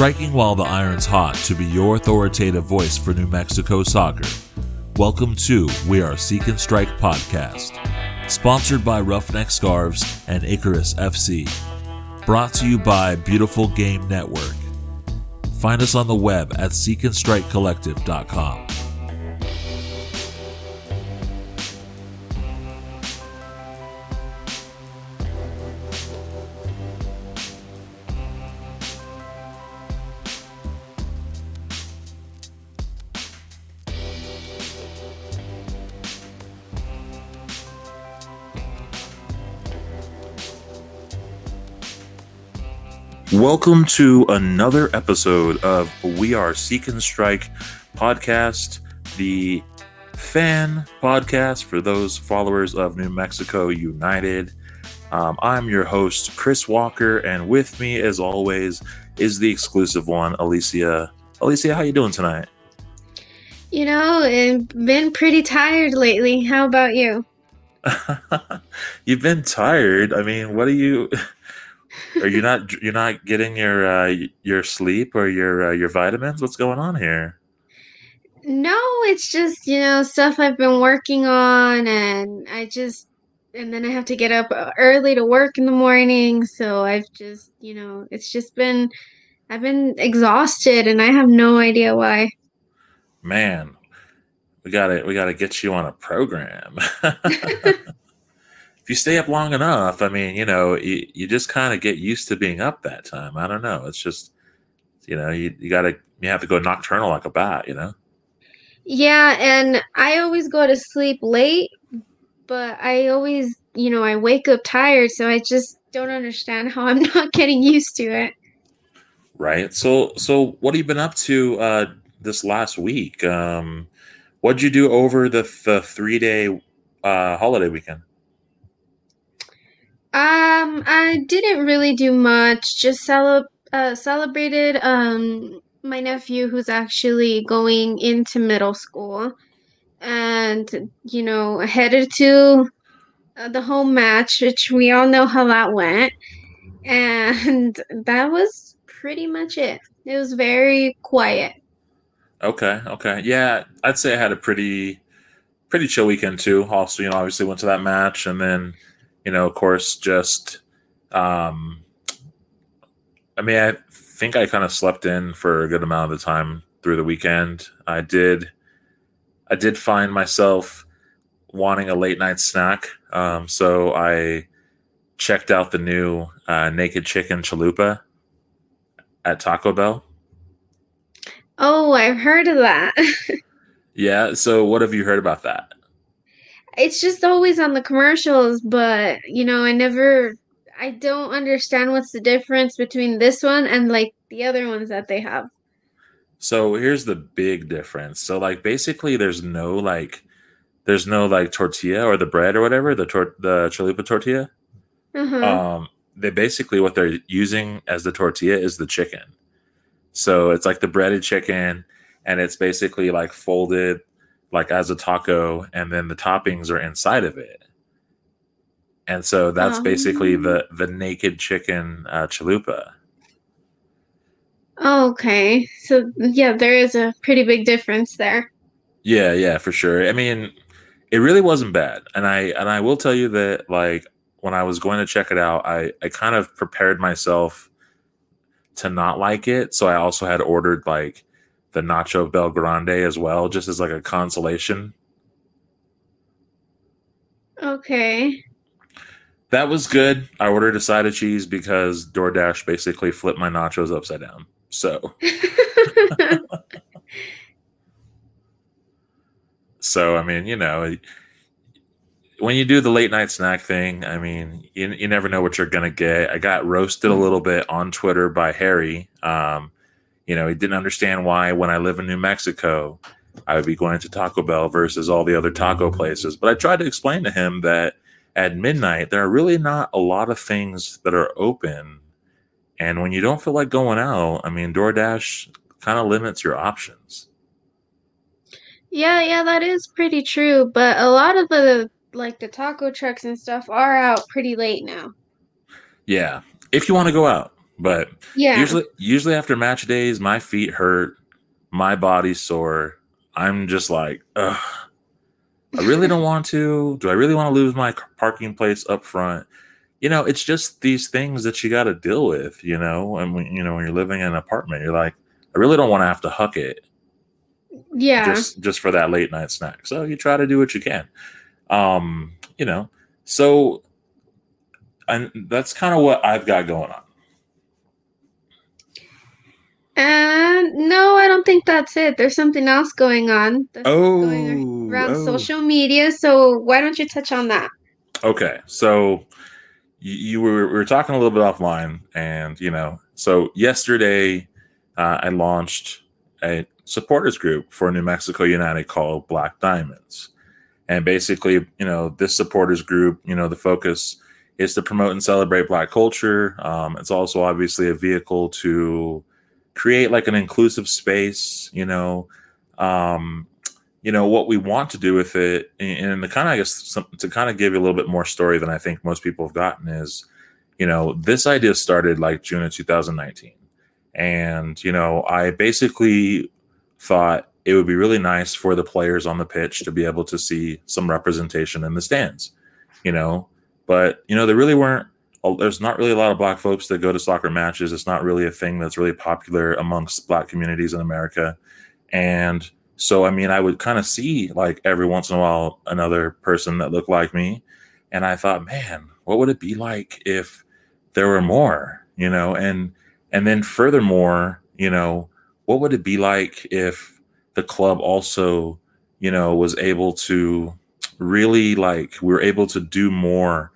striking while the iron's hot to be your authoritative voice for New Mexico soccer. Welcome to We Are Seek and Strike podcast, sponsored by Roughneck Scarves and Icarus FC, brought to you by Beautiful Game Network. Find us on the web at seekandstrikecollective.com. Welcome to another episode of We Are Seek and Strike podcast, the fan podcast for those followers of New Mexico United. Um, I'm your host, Chris Walker, and with me, as always, is the exclusive one, Alicia. Alicia, how you doing tonight? You know, I've been pretty tired lately. How about you? You've been tired. I mean, what are you? Are you not you're not getting your uh, your sleep or your uh, your vitamins? What's going on here? No, it's just you know stuff I've been working on, and I just and then I have to get up early to work in the morning. So I've just you know it's just been I've been exhausted, and I have no idea why. Man, we got to we got to get you on a program. you stay up long enough, I mean, you know, you, you just kind of get used to being up that time. I don't know. It's just, you know, you, you got to, you have to go nocturnal like a bat, you know? Yeah. And I always go to sleep late, but I always, you know, I wake up tired. So I just don't understand how I'm not getting used to it. Right. So, so what have you been up to uh, this last week? Um, what'd you do over the, the three day uh, holiday weekend? Um, I didn't really do much. Just cele- uh, celebrated um my nephew who's actually going into middle school, and you know headed to uh, the home match, which we all know how that went, and that was pretty much it. It was very quiet. Okay, okay, yeah, I'd say I had a pretty pretty chill weekend too. Also, you know, obviously went to that match, and then you know, of course, just um, I mean, I think I kind of slept in for a good amount of the time through the weekend. I did, I did find myself wanting a late night snack, um, so I checked out the new uh, naked chicken chalupa at Taco Bell. Oh, I've heard of that. yeah. So, what have you heard about that? It's just always on the commercials, but you know, I never I don't understand what's the difference between this one and like the other ones that they have. So here's the big difference. So like basically there's no like there's no like tortilla or the bread or whatever, the tor- the chalupa tortilla. Uh-huh. Um they basically what they're using as the tortilla is the chicken. So it's like the breaded chicken and it's basically like folded like as a taco and then the toppings are inside of it. And so that's um, basically the the naked chicken uh, chalupa. Okay. So yeah there is a pretty big difference there. Yeah yeah for sure. I mean it really wasn't bad. And i and i will tell you that like when i was going to check it out i i kind of prepared myself to not like it. So i also had ordered like the Nacho Bel Grande as well, just as like a consolation. Okay. That was good. I ordered a side of cheese because DoorDash basically flipped my nachos upside down. So. so I mean, you know, when you do the late night snack thing, I mean, you, you never know what you're gonna get. I got roasted a mm. little bit on Twitter by Harry. Um, you know, he didn't understand why when I live in New Mexico, I would be going to Taco Bell versus all the other taco places. But I tried to explain to him that at midnight, there are really not a lot of things that are open. And when you don't feel like going out, I mean, DoorDash kind of limits your options. Yeah, yeah, that is pretty true. But a lot of the like the taco trucks and stuff are out pretty late now. Yeah, if you want to go out, But yeah, usually usually after match days, my feet hurt, my body's sore. I'm just like, ugh. I really don't want to. Do I really want to lose my parking place up front? You know, it's just these things that you got to deal with. You know, and when, you know when you're living in an apartment, you're like, I really don't want to have to huck it. Yeah. Just just for that late night snack. So you try to do what you can. Um, you know, so and that's kind of what I've got going on. And no, I don't think that's it. There's something else going on. oh, going around oh. social media. So why don't you touch on that? Okay, so you, you were we were talking a little bit offline, and you know, so yesterday uh, I launched a supporters group for New Mexico United called Black Diamonds, and basically, you know, this supporters group, you know, the focus is to promote and celebrate Black culture. Um, it's also obviously a vehicle to create like an inclusive space. You know, um, you know what we want to do with it, and the kind of I guess some, to kind of give you a little bit more story than I think most people have gotten is, you know, this idea started like June of 2019, and you know, I basically thought it would be really nice for the players on the pitch to be able to see some representation in the stands, you know, but you know, there really weren't. There's not really a lot of black folks that go to soccer matches. It's not really a thing that's really popular amongst black communities in America, and so I mean, I would kind of see like every once in a while another person that looked like me, and I thought, man, what would it be like if there were more, you know? And and then furthermore, you know, what would it be like if the club also, you know, was able to really like we were able to do more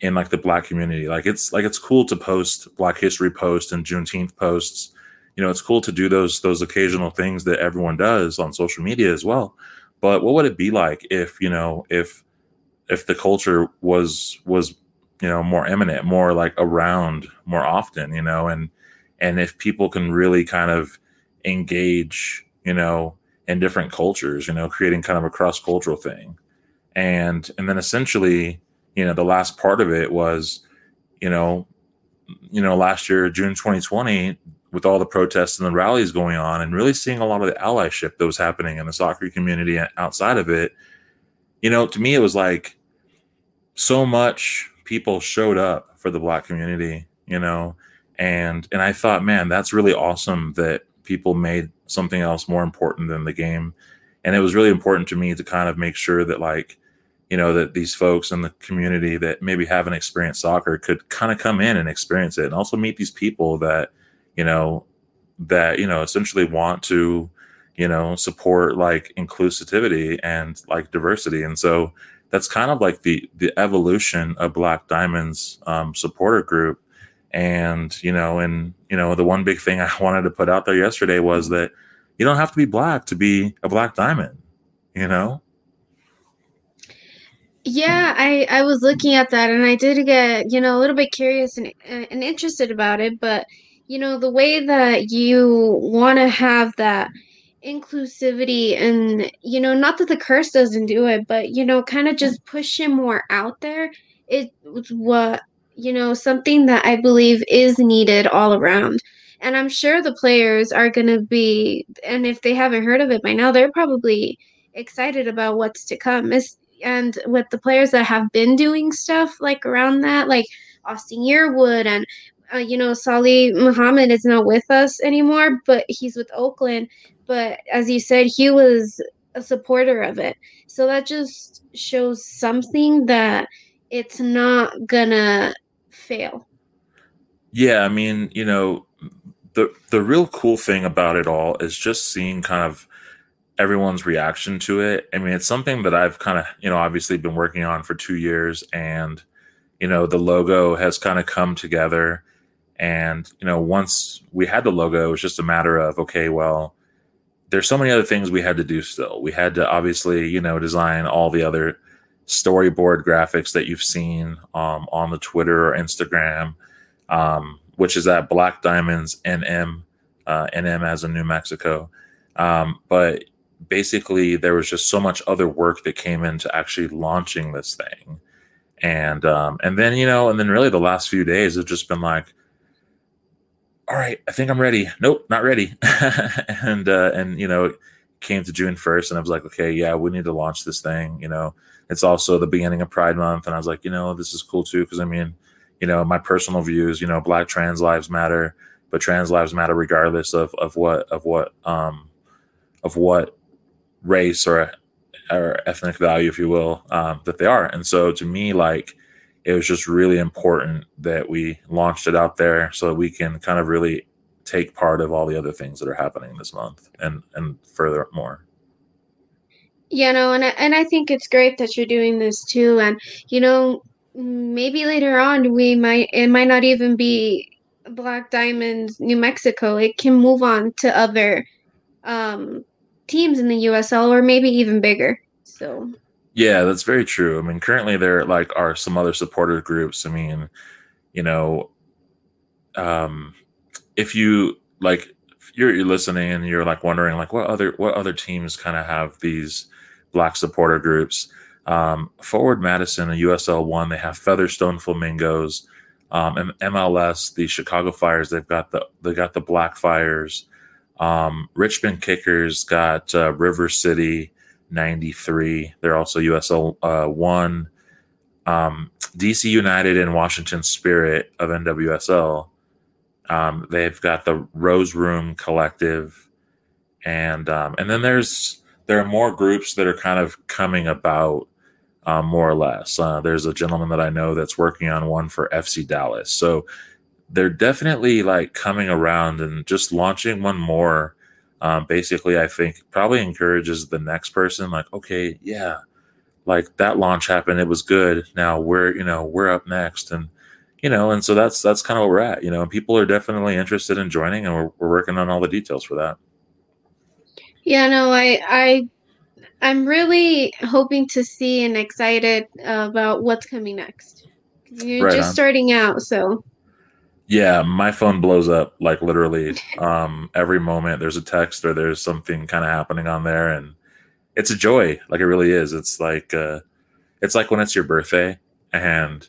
in like the black community. Like it's like it's cool to post Black History posts and Juneteenth posts. You know, it's cool to do those those occasional things that everyone does on social media as well. But what would it be like if you know if if the culture was was you know more eminent, more like around more often, you know, and and if people can really kind of engage, you know, in different cultures, you know, creating kind of a cross cultural thing, and and then essentially you know, the last part of it was, you know, you know, last year, June 2020, with all the protests and the rallies going on, and really seeing a lot of the allyship that was happening in the soccer community outside of it, you know, to me, it was like so much people showed up for the black community, you know, and and I thought, man, that's really awesome that people made something else more important than the game, and it was really important to me to kind of make sure that like you know that these folks in the community that maybe haven't experienced soccer could kind of come in and experience it and also meet these people that you know that you know essentially want to you know support like inclusivity and like diversity. And so that's kind of like the the evolution of black diamonds um, supporter group. And you know and you know the one big thing i wanted to put out there yesterday was that you don't have to be black to be a black diamond you know yeah, I I was looking at that and I did get, you know, a little bit curious and uh, and interested about it, but you know, the way that you want to have that inclusivity and you know, not that the curse doesn't do it, but you know, kind of just push him more out there. It was what, you know, something that I believe is needed all around. And I'm sure the players are going to be and if they haven't heard of it by now, they're probably excited about what's to come. It's, and with the players that have been doing stuff like around that, like Austin Yearwood and uh, you know Salih Muhammad is not with us anymore, but he's with Oakland. But as you said, he was a supporter of it, so that just shows something that it's not gonna fail. Yeah, I mean, you know, the the real cool thing about it all is just seeing kind of everyone's reaction to it. I mean, it's something that I've kind of, you know, obviously been working on for two years, and you know, the logo has kind of come together. And you know, once we had the logo, it was just a matter of okay, well, there's so many other things we had to do still. We had to obviously, you know, design all the other storyboard graphics that you've seen um, on the Twitter or Instagram, um, which is at Black Diamonds NM, uh, NM as in New Mexico. Um, but basically there was just so much other work that came into actually launching this thing and um and then you know and then really the last few days have just been like all right, I think I'm ready. Nope, not ready. and uh, and you know, it came to June first, and I was like, okay, yeah, we need to launch this thing. You know, it's also the beginning of Pride Month, and I was like, you know, this is cool too because I mean, you know, my personal views, you know, Black trans lives matter, but trans lives matter regardless of of what of what um of what race or or ethnic value, if you will, um, that they are. And so to me, like it was just really important that we launched it out there so that we can kind of really take part of all the other things that are happening this month and and furthermore. Yeah, no, and I, and I think it's great that you're doing this too. And you know, maybe later on we might it might not even be Black Diamonds New Mexico. It can move on to other um, teams in the USL or maybe even bigger. So yeah, that's very true. I mean, currently there like are some other supporter groups. I mean, you know, um, if you like, you're, you're listening and you're like wondering like what other what other teams kind of have these black supporter groups. Um, Forward Madison and USL one, they have Featherstone Flamingos. Um, and MLS, the Chicago Fires, they've got the they got the Black Fires. Um, Richmond Kickers got uh, River City. 93. They're also USL uh, 1. Um, DC United and Washington Spirit of NWSL. Um, they've got the Rose Room Collective, and um, and then there's there are more groups that are kind of coming about, um, more or less. Uh, there's a gentleman that I know that's working on one for FC Dallas, so they're definitely like coming around and just launching one more um, basically i think probably encourages the next person like okay yeah like that launch happened it was good now we're you know we're up next and you know and so that's that's kind of where we're at you know people are definitely interested in joining and we're, we're working on all the details for that. Yeah no i i i'm really hoping to see and excited about what's coming next. You're right just on. starting out so yeah, my phone blows up like literally um, every moment. There's a text or there's something kind of happening on there, and it's a joy. Like it really is. It's like uh, it's like when it's your birthday and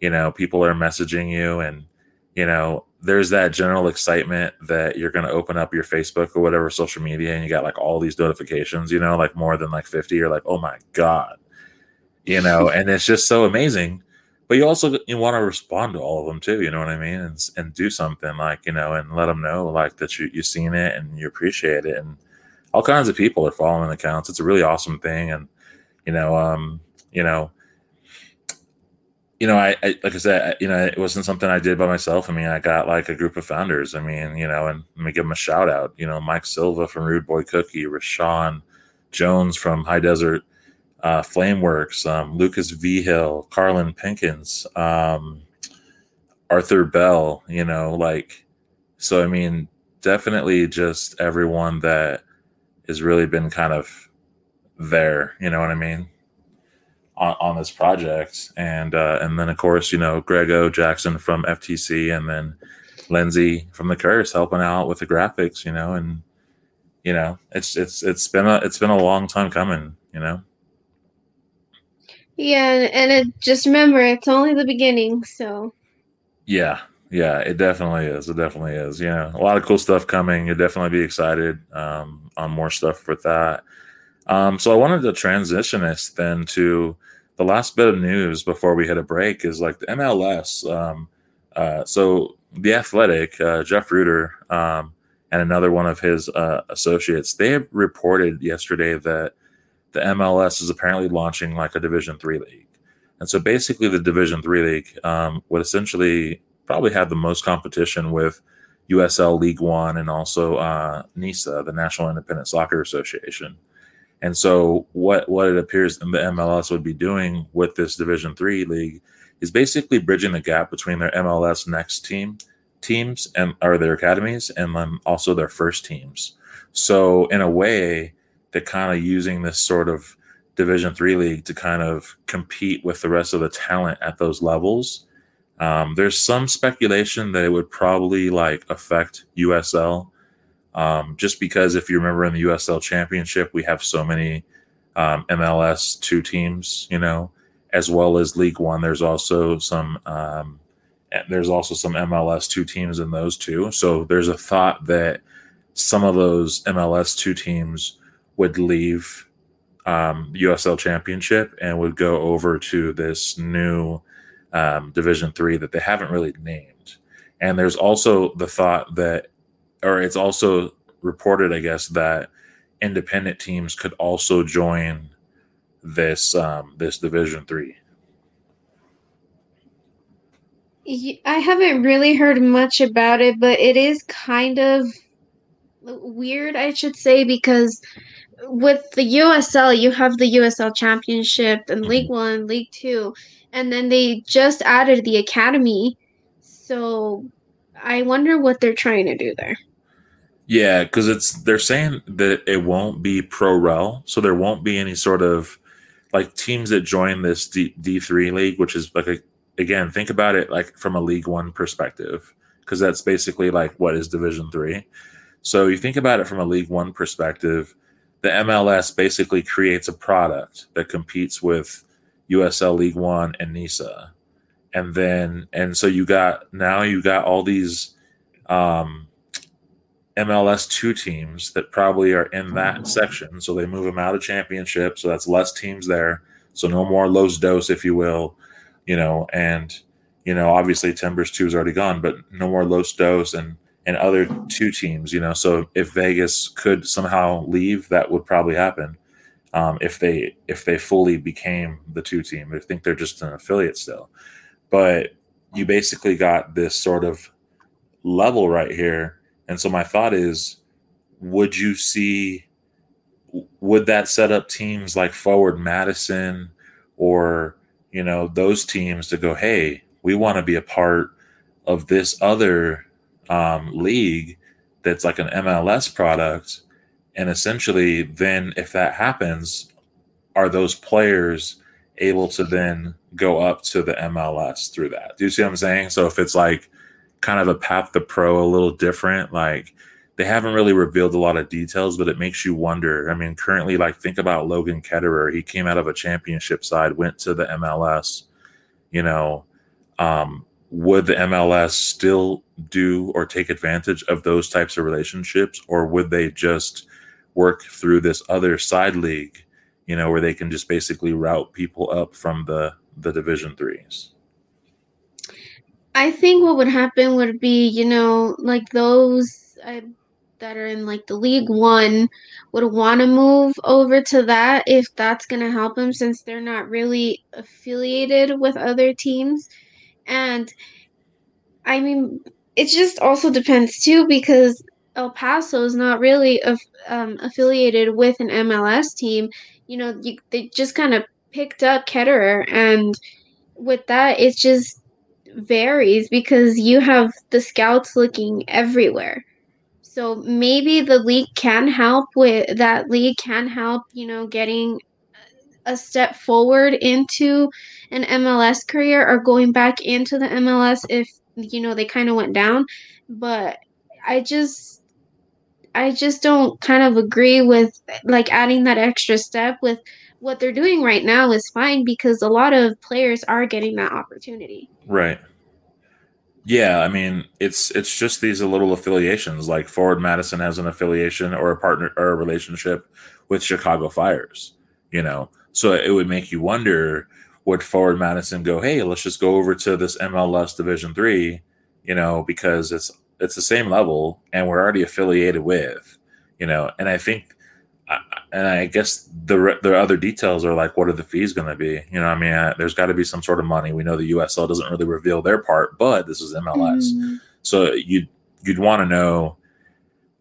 you know people are messaging you, and you know there's that general excitement that you're going to open up your Facebook or whatever social media, and you got like all these notifications. You know, like more than like fifty. You're like, oh my god, you know, and it's just so amazing but you also you want to respond to all of them too you know what i mean? And, and do something like you know and let them know like that you, you've seen it and you appreciate it and all kinds of people are following the accounts. It's a really awesome thing and you know um you know you know I, I like i said I, you know it wasn't something i did by myself. I mean i got like a group of founders. I mean you know and let me give them a shout out you know mike silva from rude boy cookie rashawn jones from high desert uh, Flameworks, um, Lucas Vigil, Carlin Pinkins, um, Arthur Bell, you know, like, so I mean, definitely just everyone that has really been kind of there, you know what I mean, on, on this project. And, uh, and then of course, you know, Grego Jackson from FTC and then Lindsay from the Curse helping out with the graphics, you know, and, you know, it's, it's, it's been a, it's been a long time coming, you know? Yeah, and it just remember it's only the beginning, so Yeah, yeah, it definitely is. It definitely is. Yeah, a lot of cool stuff coming. You'll definitely be excited um, on more stuff with that. Um, so I wanted to transition us then to the last bit of news before we hit a break is like the MLS. Um, uh, so the Athletic, uh, Jeff Rueter, um, and another one of his uh, associates, they reported yesterday that the MLS is apparently launching like a Division three league, and so basically the Division three league um, would essentially probably have the most competition with USL League One and also uh, NISA, the National Independent Soccer Association. And so what what it appears the MLS would be doing with this Division three league is basically bridging the gap between their MLS next team teams and or their academies and then also their first teams. So in a way, they're kind of using this sort of division three league to kind of compete with the rest of the talent at those levels um, there's some speculation that it would probably like affect usl um, just because if you remember in the usl championship we have so many um, mls two teams you know as well as league one there's also some um, there's also some MLS two teams in those two. So there's a thought that some of those MLS two teams would leave um, USL Championship and would go over to this new um, Division Three that they haven't really named. And there's also the thought that, or it's also reported, I guess, that independent teams could also join this um, this Division Three. I haven't really heard much about it, but it is kind of weird, I should say, because with the USL, you have the USL Championship and mm-hmm. League One, League Two, and then they just added the Academy. So I wonder what they're trying to do there. Yeah, because it's they're saying that it won't be pro rel, so there won't be any sort of like teams that join this D three league, which is like a again, think about it like from a League One perspective, because that's basically like what is Division Three. So you think about it from a League One perspective, the MLS basically creates a product that competes with USL League One and NISA, and then and so you got now you got all these um, MLS two teams that probably are in that section. So they move them out of championship, so that's less teams there. So no more Los Dos, if you will you know, and you know, obviously Timbers two is already gone, but no more Los Dos and and other two teams, you know. So if Vegas could somehow leave, that would probably happen. Um, if they if they fully became the two team. I think they're just an affiliate still. But you basically got this sort of level right here. And so my thought is, would you see would that set up teams like Forward Madison or you know, those teams to go, hey, we want to be a part of this other um, league that's like an MLS product. And essentially, then if that happens, are those players able to then go up to the MLS through that? Do you see what I'm saying? So if it's like kind of a path to pro, a little different, like they haven't really revealed a lot of details, but it makes you wonder. I mean, currently, like think about Logan Ketterer. He came out of a championship side, went to the MLS. You know, um, would the MLS still do or take advantage of those types of relationships, or would they just work through this other side league? You know, where they can just basically route people up from the the Division threes. I think what would happen would be, you know, like those. I that are in like the League One would want to move over to that if that's going to help them since they're not really affiliated with other teams. And I mean, it just also depends too because El Paso is not really um, affiliated with an MLS team. You know, you, they just kind of picked up Ketterer, and with that, it just varies because you have the scouts looking everywhere. So maybe the league can help with that league can help, you know, getting a step forward into an MLS career or going back into the MLS if you know they kind of went down. But I just I just don't kind of agree with like adding that extra step with what they're doing right now is fine because a lot of players are getting that opportunity. Right. Yeah, I mean, it's it's just these little affiliations. Like Forward Madison has an affiliation or a partner or a relationship with Chicago Fires. You know, so it would make you wonder: Would Forward Madison go, "Hey, let's just go over to this MLS Division Three, You know, because it's it's the same level and we're already affiliated with. You know, and I think and I guess the the other details are like, what are the fees going to be? You know, I mean, uh, there's got to be some sort of money. We know the USL doesn't really reveal their part, but this is MLS, mm-hmm. so you'd you'd want to know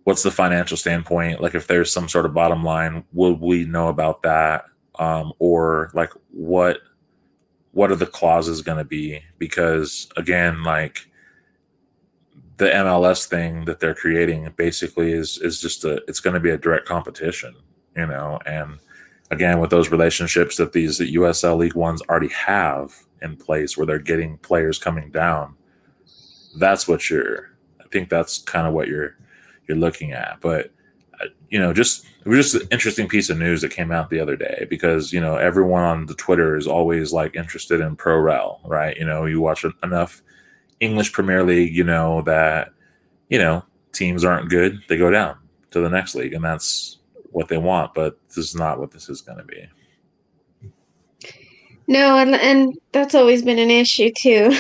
what's the financial standpoint. Like, if there's some sort of bottom line, will we know about that? Um, or like, what what are the clauses going to be? Because again, like the MLS thing that they're creating basically is is just a it's going to be a direct competition, you know, and again with those relationships that these USL League Ones already have in place where they're getting players coming down. That's what you're I think that's kind of what you're you're looking at, but uh, you know, just it was just an interesting piece of news that came out the other day because you know everyone on the Twitter is always like interested in pro rel, right? You know, you watch enough English Premier League, you know that you know teams aren't good, they go down to the next league, and that's what they want. But this is not what this is going to be. No, and and that's always been an issue too.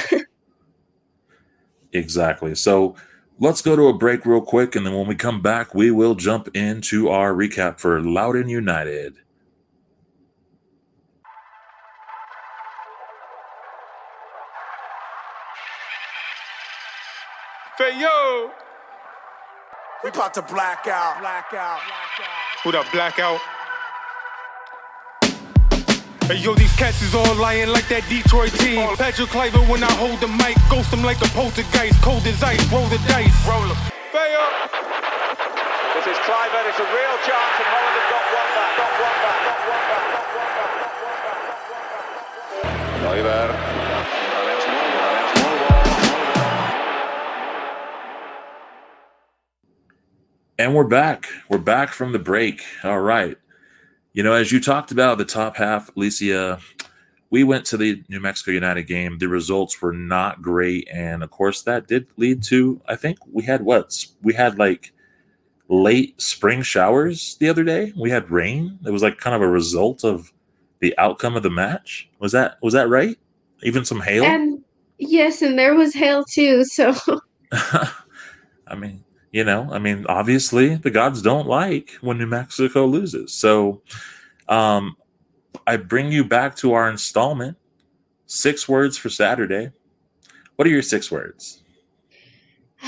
exactly. So let's go to a break real quick, and then when we come back, we will jump into our recap for Loudoun United. Fayo! We about to black out. Black out. What up, blackout? Hey yo, these cats is all lying like that Detroit team. Patrick Kluivert when I hold the mic, ghost them like a poltergeist, cold as ice, roll the dice. Roll them. Fail. This is Kluivert, it's a real chance, and Holland have got one back, got one back, got one back, got one back, got one back. Kluivert. And we're back. We're back from the break. All right. You know, as you talked about the top half, Alicia, we went to the New Mexico United game. The results were not great. And of course, that did lead to, I think we had what? We had like late spring showers the other day. We had rain. It was like kind of a result of the outcome of the match. Was that was that right? Even some hail? And yes, and there was hail too. So I mean, you know, I mean, obviously the gods don't like when New Mexico loses. So um, I bring you back to our installment. Six words for Saturday. What are your six words?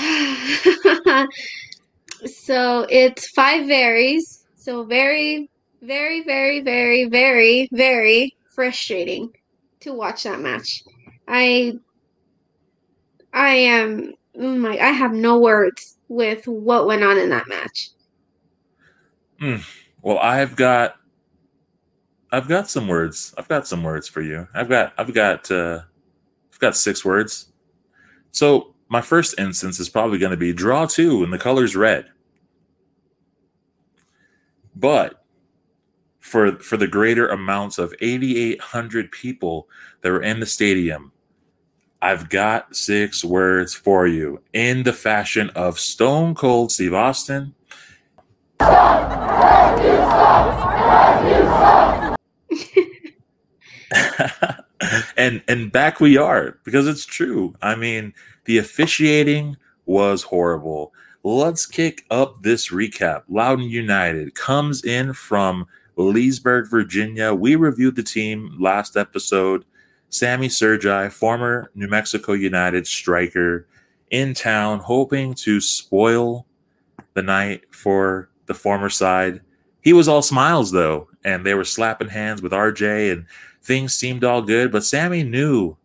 so it's five varies. So very, very, very, very, very, very frustrating to watch that match. I I am oh my I have no words with what went on in that match. Mm. Well, I've got I've got some words. I've got some words for you. I've got I've got uh I've got six words. So my first instance is probably going to be draw two and the color's red. But for for the greater amounts of 8800 people that were in the stadium I've got six words for you in the fashion of Stone Cold Steve Austin. and and back we are because it's true. I mean, the officiating was horrible. Let's kick up this recap. Loudoun United comes in from Leesburg, Virginia. We reviewed the team last episode. Sammy Sergi, former New Mexico United striker, in town, hoping to spoil the night for the former side. He was all smiles though, and they were slapping hands with RJ, and things seemed all good. But Sammy knew,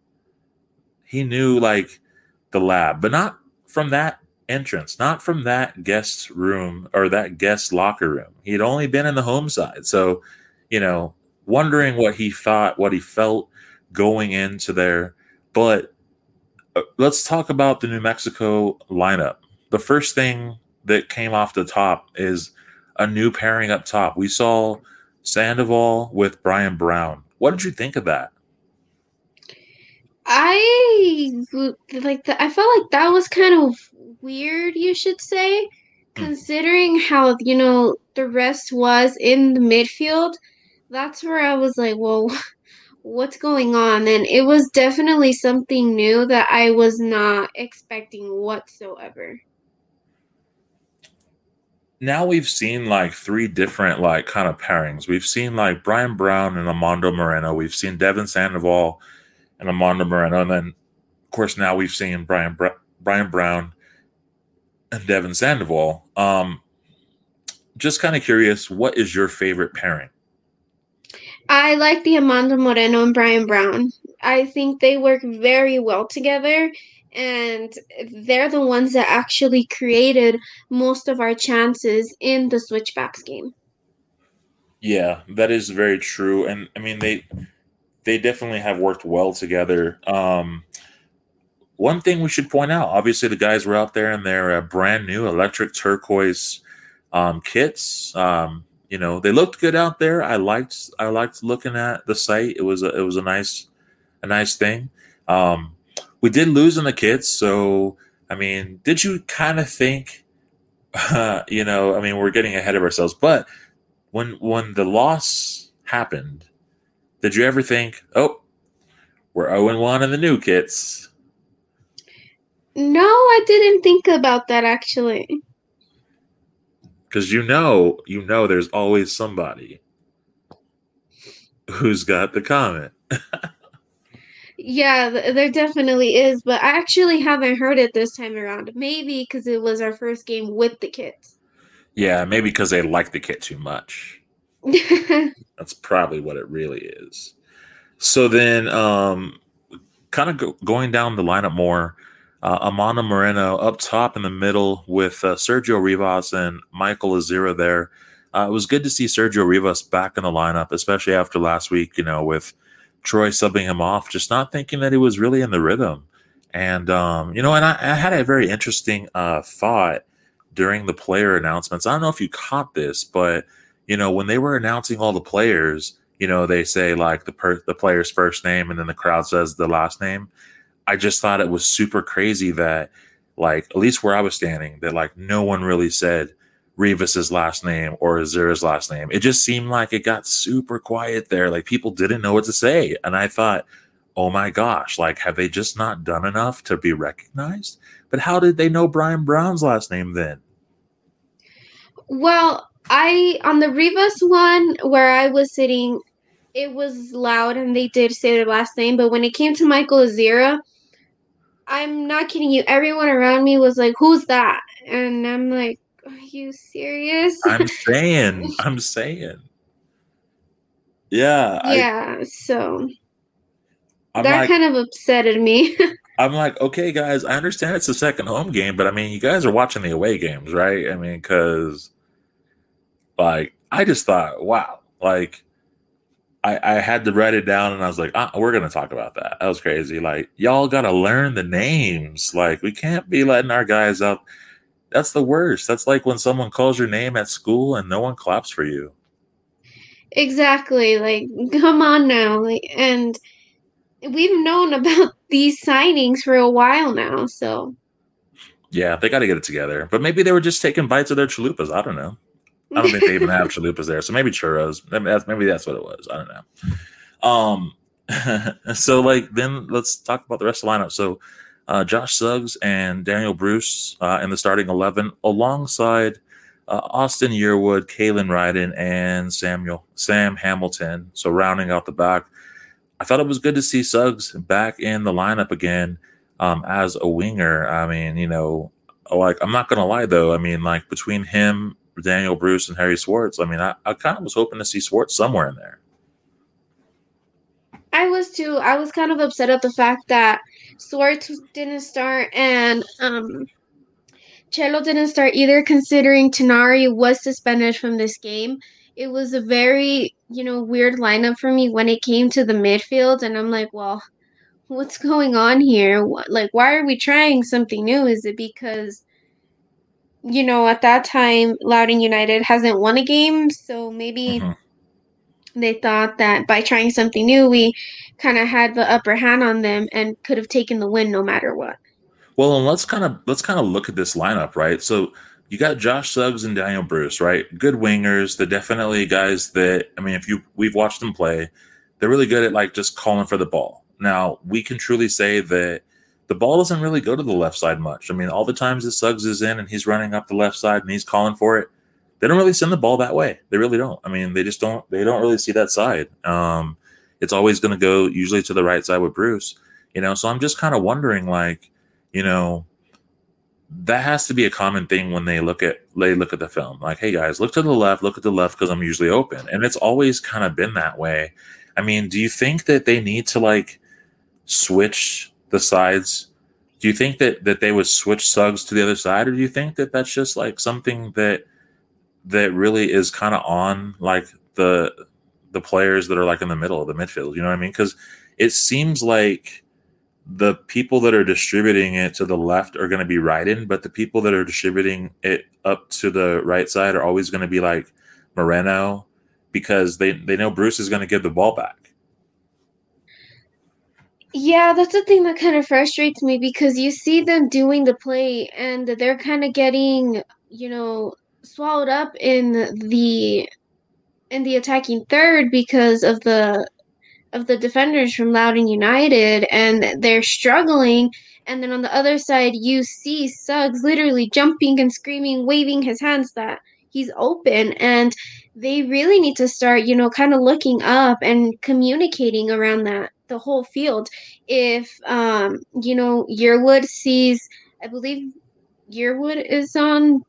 he knew like the lab, but not from that entrance, not from that guest room or that guest locker room. He had only been in the home side, so you know, wondering what he thought, what he felt going into there. But uh, let's talk about the New Mexico lineup. The first thing that came off the top is a new pairing up top. We saw Sandoval with Brian Brown. What did you think of that? I like that. I felt like that was kind of weird, you should say, hmm. considering how, you know, the rest was in the midfield. That's where I was like, well, what's going on and it was definitely something new that i was not expecting whatsoever. Now we've seen like three different like kind of pairings. We've seen like brian brown and amando moreno. We've seen devon sandoval and amando moreno and then of course now we've seen brian Br- brian brown and devon sandoval. Um just kind of curious what is your favorite pairing I like the Amando Moreno and Brian Brown. I think they work very well together, and they're the ones that actually created most of our chances in the switchbacks game. Yeah, that is very true, and I mean they they definitely have worked well together. Um, one thing we should point out, obviously, the guys were out there in their uh, brand new electric turquoise um, kits. Um, you know they looked good out there. I liked I liked looking at the site. It was a, it was a nice a nice thing. Um, we did lose in the kits, so I mean, did you kind of think, uh, you know, I mean, we're getting ahead of ourselves, but when when the loss happened, did you ever think, oh, we're 0 1 in the new kits? No, I didn't think about that actually. Because you know, you know, there's always somebody who's got the comment. Yeah, there definitely is, but I actually haven't heard it this time around. Maybe because it was our first game with the kids. Yeah, maybe because they like the kit too much. That's probably what it really is. So then, um, kind of go, going down the lineup more, uh, Moreno up top in the middle with uh, Sergio Rivas and Michael Azira there. Uh, it was good to see Sergio Rivas back in the lineup, especially after last week, you know, with Troy subbing him off, just not thinking that he was really in the rhythm. And, um, you know, and I, I had a very interesting uh, thought during the player announcements. I don't know if you caught this, but, you know, when they were announcing all the players, you know, they say like the per- the player's first name and then the crowd says the last name. I just thought it was super crazy that, like, at least where I was standing, that like no one really said Rivas's last name or Azira's last name. It just seemed like it got super quiet there. Like people didn't know what to say. And I thought, oh my gosh, like have they just not done enough to be recognized? But how did they know Brian Brown's last name then? Well, I on the Rivas one where I was sitting, it was loud and they did say their last name, but when it came to Michael Azira, I'm not kidding you. Everyone around me was like, "Who's that?" And I'm like, "Are you serious?" I'm saying, I'm saying. Yeah. I, yeah. So I'm that like, kind of upsetted me. I'm like, okay, guys, I understand it's the second home game, but I mean, you guys are watching the away games, right? I mean, because like I just thought, wow, like I, I had to write it down, and I was like, ah, we're gonna talk about that. That was crazy. Like y'all gotta learn the names. Like we can't be letting our guys up. That's the worst. That's like when someone calls your name at school and no one claps for you. exactly. Like, come on now. Like, and we've known about these signings for a while now. So Yeah, they got to get it together. But maybe they were just taking bites of their chalupas. I don't know. I don't think they even have chalupas there. So maybe churros. Maybe that's, maybe that's what it was. I don't know. Um, so like then let's talk about the rest of the lineup. So uh, Josh Suggs and Daniel Bruce uh, in the starting eleven, alongside uh, Austin Yearwood, Kalen Ryden, and Samuel Sam Hamilton. So rounding out the back, I thought it was good to see Suggs back in the lineup again um, as a winger. I mean, you know, like I'm not gonna lie though. I mean, like between him, Daniel Bruce, and Harry Swartz, I mean, I, I kind of was hoping to see Swartz somewhere in there. I was too. I was kind of upset at the fact that Swartz didn't start and um Cello didn't start either, considering Tinari was suspended from this game. It was a very, you know, weird lineup for me when it came to the midfield, and I'm like, well, what's going on here? What, like, why are we trying something new? Is it because, you know, at that time, Loudoun United hasn't won a game, so maybe Mhm. they thought that by trying something new, we kind of had the upper hand on them and could have taken the win no matter what. Well, and let's kind of let's kind of look at this lineup, right? So you got Josh Suggs and Daniel Bruce, right? Good wingers. They're definitely guys that I mean, if you we've watched them play, they're really good at like just calling for the ball. Now we can truly say that the ball doesn't really go to the left side much. I mean, all the times that Suggs is in and he's running up the left side and he's calling for it, they don't really send the ball that way. They really don't. I mean, they just don't. They don't really see that side. Um, it's always going to go usually to the right side with Bruce. You know, so I'm just kind of wondering, like, you know, that has to be a common thing when they look at they look at the film. Like, hey guys, look to the left, look at the left because I'm usually open, and it's always kind of been that way. I mean, do you think that they need to like switch the sides? Do you think that that they would switch Suggs to the other side, or do you think that that's just like something that that really is kind of on like the the players that are like in the middle of the midfield? You know what I mean? Because it seems like the people that are distributing it to the left are going to be Ryden, but the people that are distributing it up to the right side are always going to be like Moreno because they, they know Bruce is going to give the ball back. Yeah, that's the thing that kind of frustrates me because you see them doing the play and they're kind of getting, you know, swallowed up in the in the attacking third because of the of the defenders from Loudoun United and they're struggling. And then on the other side you see Suggs literally jumping and screaming waving his hands that he's open. And they really need to start, you know, kind of looking up and communicating around that the whole field. If um, you know, Yearwood sees I believe Yearwood is on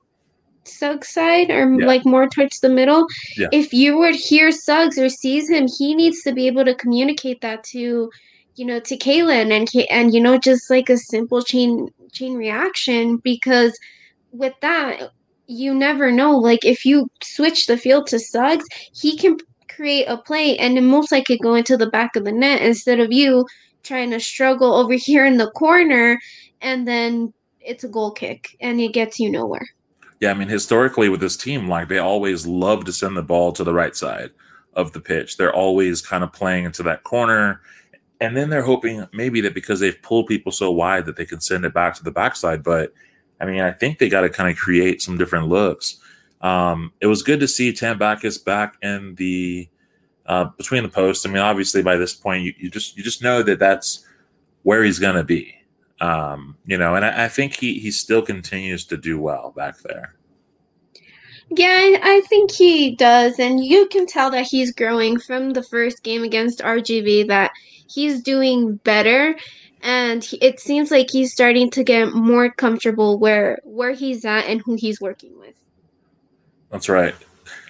Suggs side or Yeah. like more towards the middle. Yeah. If Yearwood hears Suggs or sees him, he needs to be able to communicate that to you know to Kalen and and you know just like a simple chain chain reaction because with that you never know like if you switch the field to Suggs he can create a play and it most likely go into the back of the net instead of you trying to struggle over here in the corner and then it's a goal kick and it gets you nowhere. Yeah, I mean, historically with this team, like they always love to send the ball to the right side of the pitch. They're always kind of playing into that corner. And then they're hoping maybe that because they've pulled people so wide that they can send it back to the backside. But I mean, I think they got to kind of create some different looks. Um, it was good to see Tambakis back in the uh, between the posts. I mean, obviously by this point, you, you just you just know that that's where he's going to be. Um, you know, and I, I think he he still continues to do well back there. Yeah, I, think he does, and you can tell that he's growing from the first game against RGV. That he's doing better, and he, it seems like he's starting to get more comfortable where where he's at and who he's working with. That's right.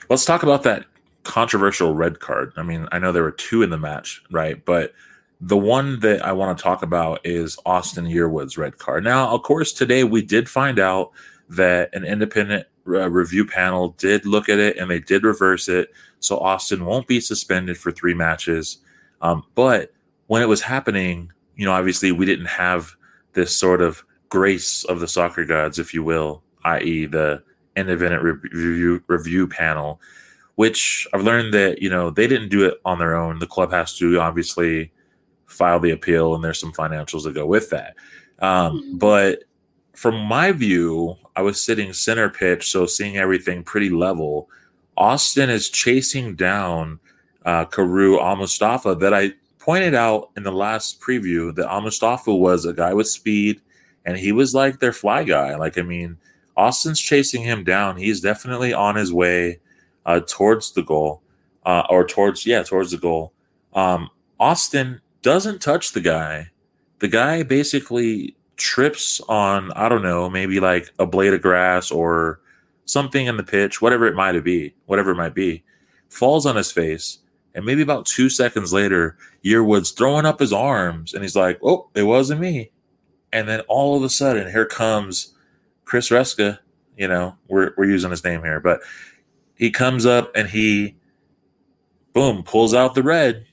Let's talk about that controversial red card. I mean, I know there were two in the match, right? But the one that I want to talk about is Austin Yearwood's red card. Now, of course, today we did find out that an independent uh, review panel did look at it and they did reverse it. So Austin won't be suspended for three matches. Um, but when it was happening, you know, obviously we didn't have this sort of grace of the soccer gods, if you will, i.e., the independent review review panel, which I've learned that you know they didn't do it on their own. The club has to obviously file the appeal, and there's some financials that go with that. Um, but from my view, I was sitting center pitch, so seeing everything pretty level. Austin is chasing down uh, Karu Al Mustafa that I pointed out in the last preview that Al Mustafa was a guy with speed and he was like their fly guy. Like, I mean, Austin's chasing him down. He's definitely on his way uh, towards the goal uh, or towards, yeah, towards the goal. Um, Austin doesn't touch the guy. The guy basically trips on, I don't know, maybe like a blade of grass or something in the pitch, whatever it might be, whatever it might be, falls on his face. And maybe about two seconds later, Yearwood's throwing up his arms and he's like, oh, it wasn't me. And then all of a sudden, here comes Chris Reska. You know, we're, we're using his name here, but he comes up and he, boom, pulls out the red.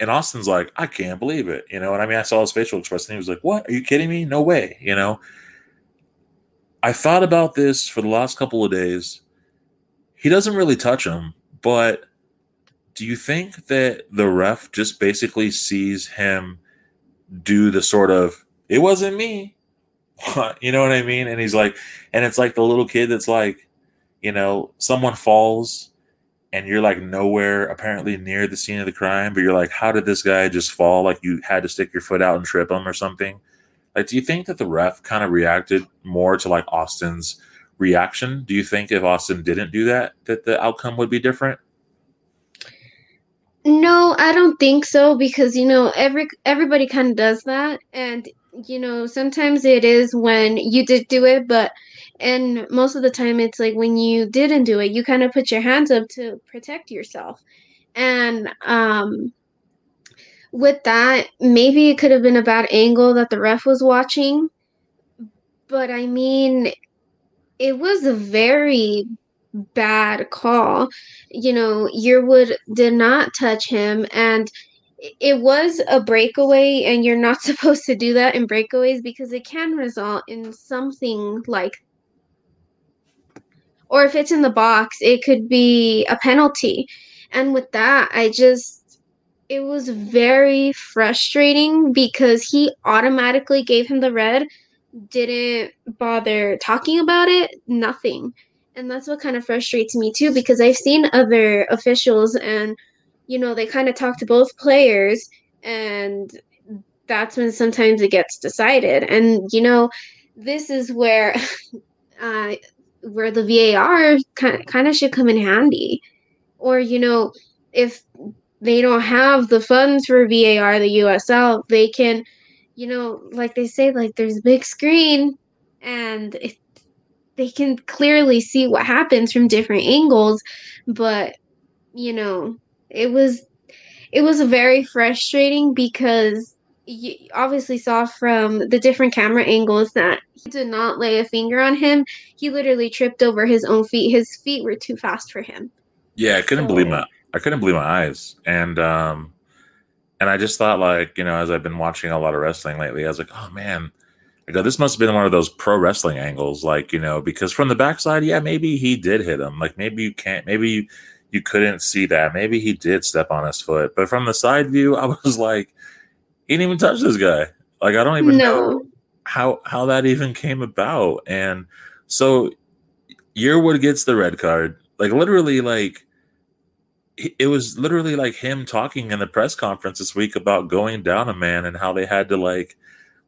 And Austin's like, I can't believe it. You know, and I mean, I saw his facial expression. He was like, What? Are you kidding me? No way. You know, I thought about this for the last couple of days. He doesn't really touch him, but do you think that the ref just basically sees him do the sort of, it wasn't me? you know what I mean? And he's like, and it's like the little kid that's like, you know, someone falls and you're like nowhere apparently near the scene of the crime, but you're like, how did this guy just fall? Like you had to stick your foot out and trip him or something. Like, do you think that the ref kind of reacted more to like Austin's reaction? Do you think if Austin didn't do that, that the outcome would be different? No, I don't think so because you know every everybody kind of does that and you know sometimes it is when you did do it but and most of the time it's like when you didn't do it you kind of put your hands up to protect yourself and um with that maybe it could have been a bad angle that the ref was watching but I mean it was a very bad call. You know, Yearwood did not touch him, and it was a breakaway, and you're not supposed to do that in breakaways because it can result in something like, or if it's in the box, it could be a penalty. And with that, I just, it was very frustrating because he automatically gave him the red, didn't bother talking about it, nothing. And that's what kind of frustrates me too because I've seen other officials and you know, they kind of talk to both players and that's when sometimes it gets decided. And you know, this is where uh where the VAR kind of, should come in handy. Or you know, if they don't have the funds for VAR, the USL, they can, you know, like they say, like there's a big screen and it, they can clearly see what happens from different angles. But, you know, it was it was very frustrating because you obviously saw from the different camera angles that he did not lay a finger on him. He literally tripped over his own feet. His feet were too fast for him. Yeah, I couldn't so, believe my I couldn't believe my eyes. And um and I just thought like, you know, as I've been watching a lot of wrestling lately, I was like, oh man, I go, this must have been one of those pro wrestling angles, like, you know, because from the backside, yeah, maybe he did hit him. Like maybe you can't maybe you, couldn't see that. Maybe he did step on his foot. But from the side view, I was like, he didn't even touch this guy. Like I don't even no. know how how that even came about. And so Yearwood gets the red card. Like literally, like it was literally like him talking in the press conference this week about going down a man and how they had to like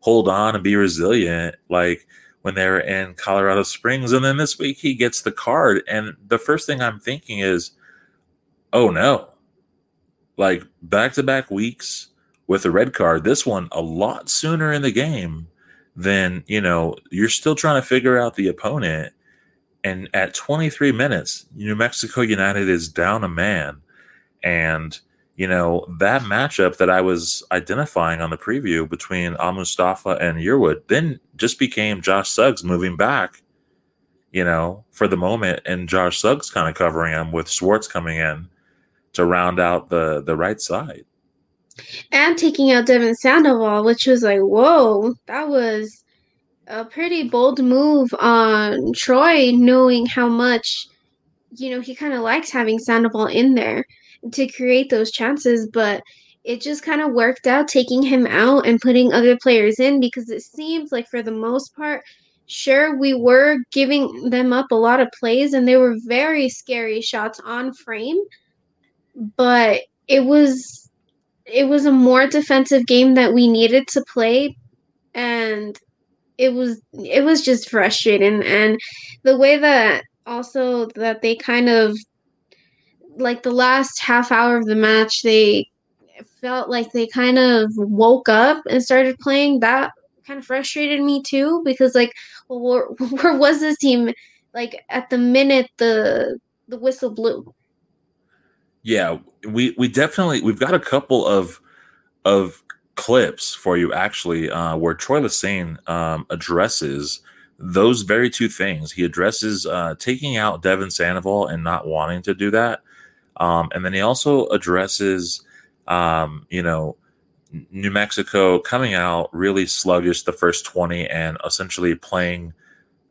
hold on and be resilient like when they were in Colorado Springs and then this week he gets the card and the first thing I'm thinking is oh no like back to back weeks with a red card this one a lot sooner in the game than you know you're still trying to figure out the opponent and at 23 minutes, New Mexico United is down a man. And, you know, that matchup that I was identifying on the preview between Al Mustafa and Yearwood then just became Josh Suggs moving back, you know, for the moment. And Josh Suggs kind of covering him with Schwartz coming in to round out the, the right side. And taking out Devon Sandoval, which was like, whoa, that was a pretty bold move on Troy, knowing how much, you know, he kind of likes having Sandoval in there to create those chances, but it just kind of worked out taking him out and putting other players in because it seems like for the most part, sure, we were giving them up a lot of plays and they were very scary shots on frame, but it was it was a more defensive game that we needed to play. And it was it was just frustrating. And the way that also that they kind of like the last half hour of the match they felt like they kind of woke up and started playing. That kind of frustrated me too because like well, where, where was this team like at the minute the the whistle blew yeah we we definitely we've got a couple of of clips for you actually uh, where Troy Lesesne um, addresses those very two things. He addresses uh, taking out Devon Sandoval and not wanting to do that. Um, and then he also addresses, um, you know, New Mexico coming out really sluggish the first 20 and essentially playing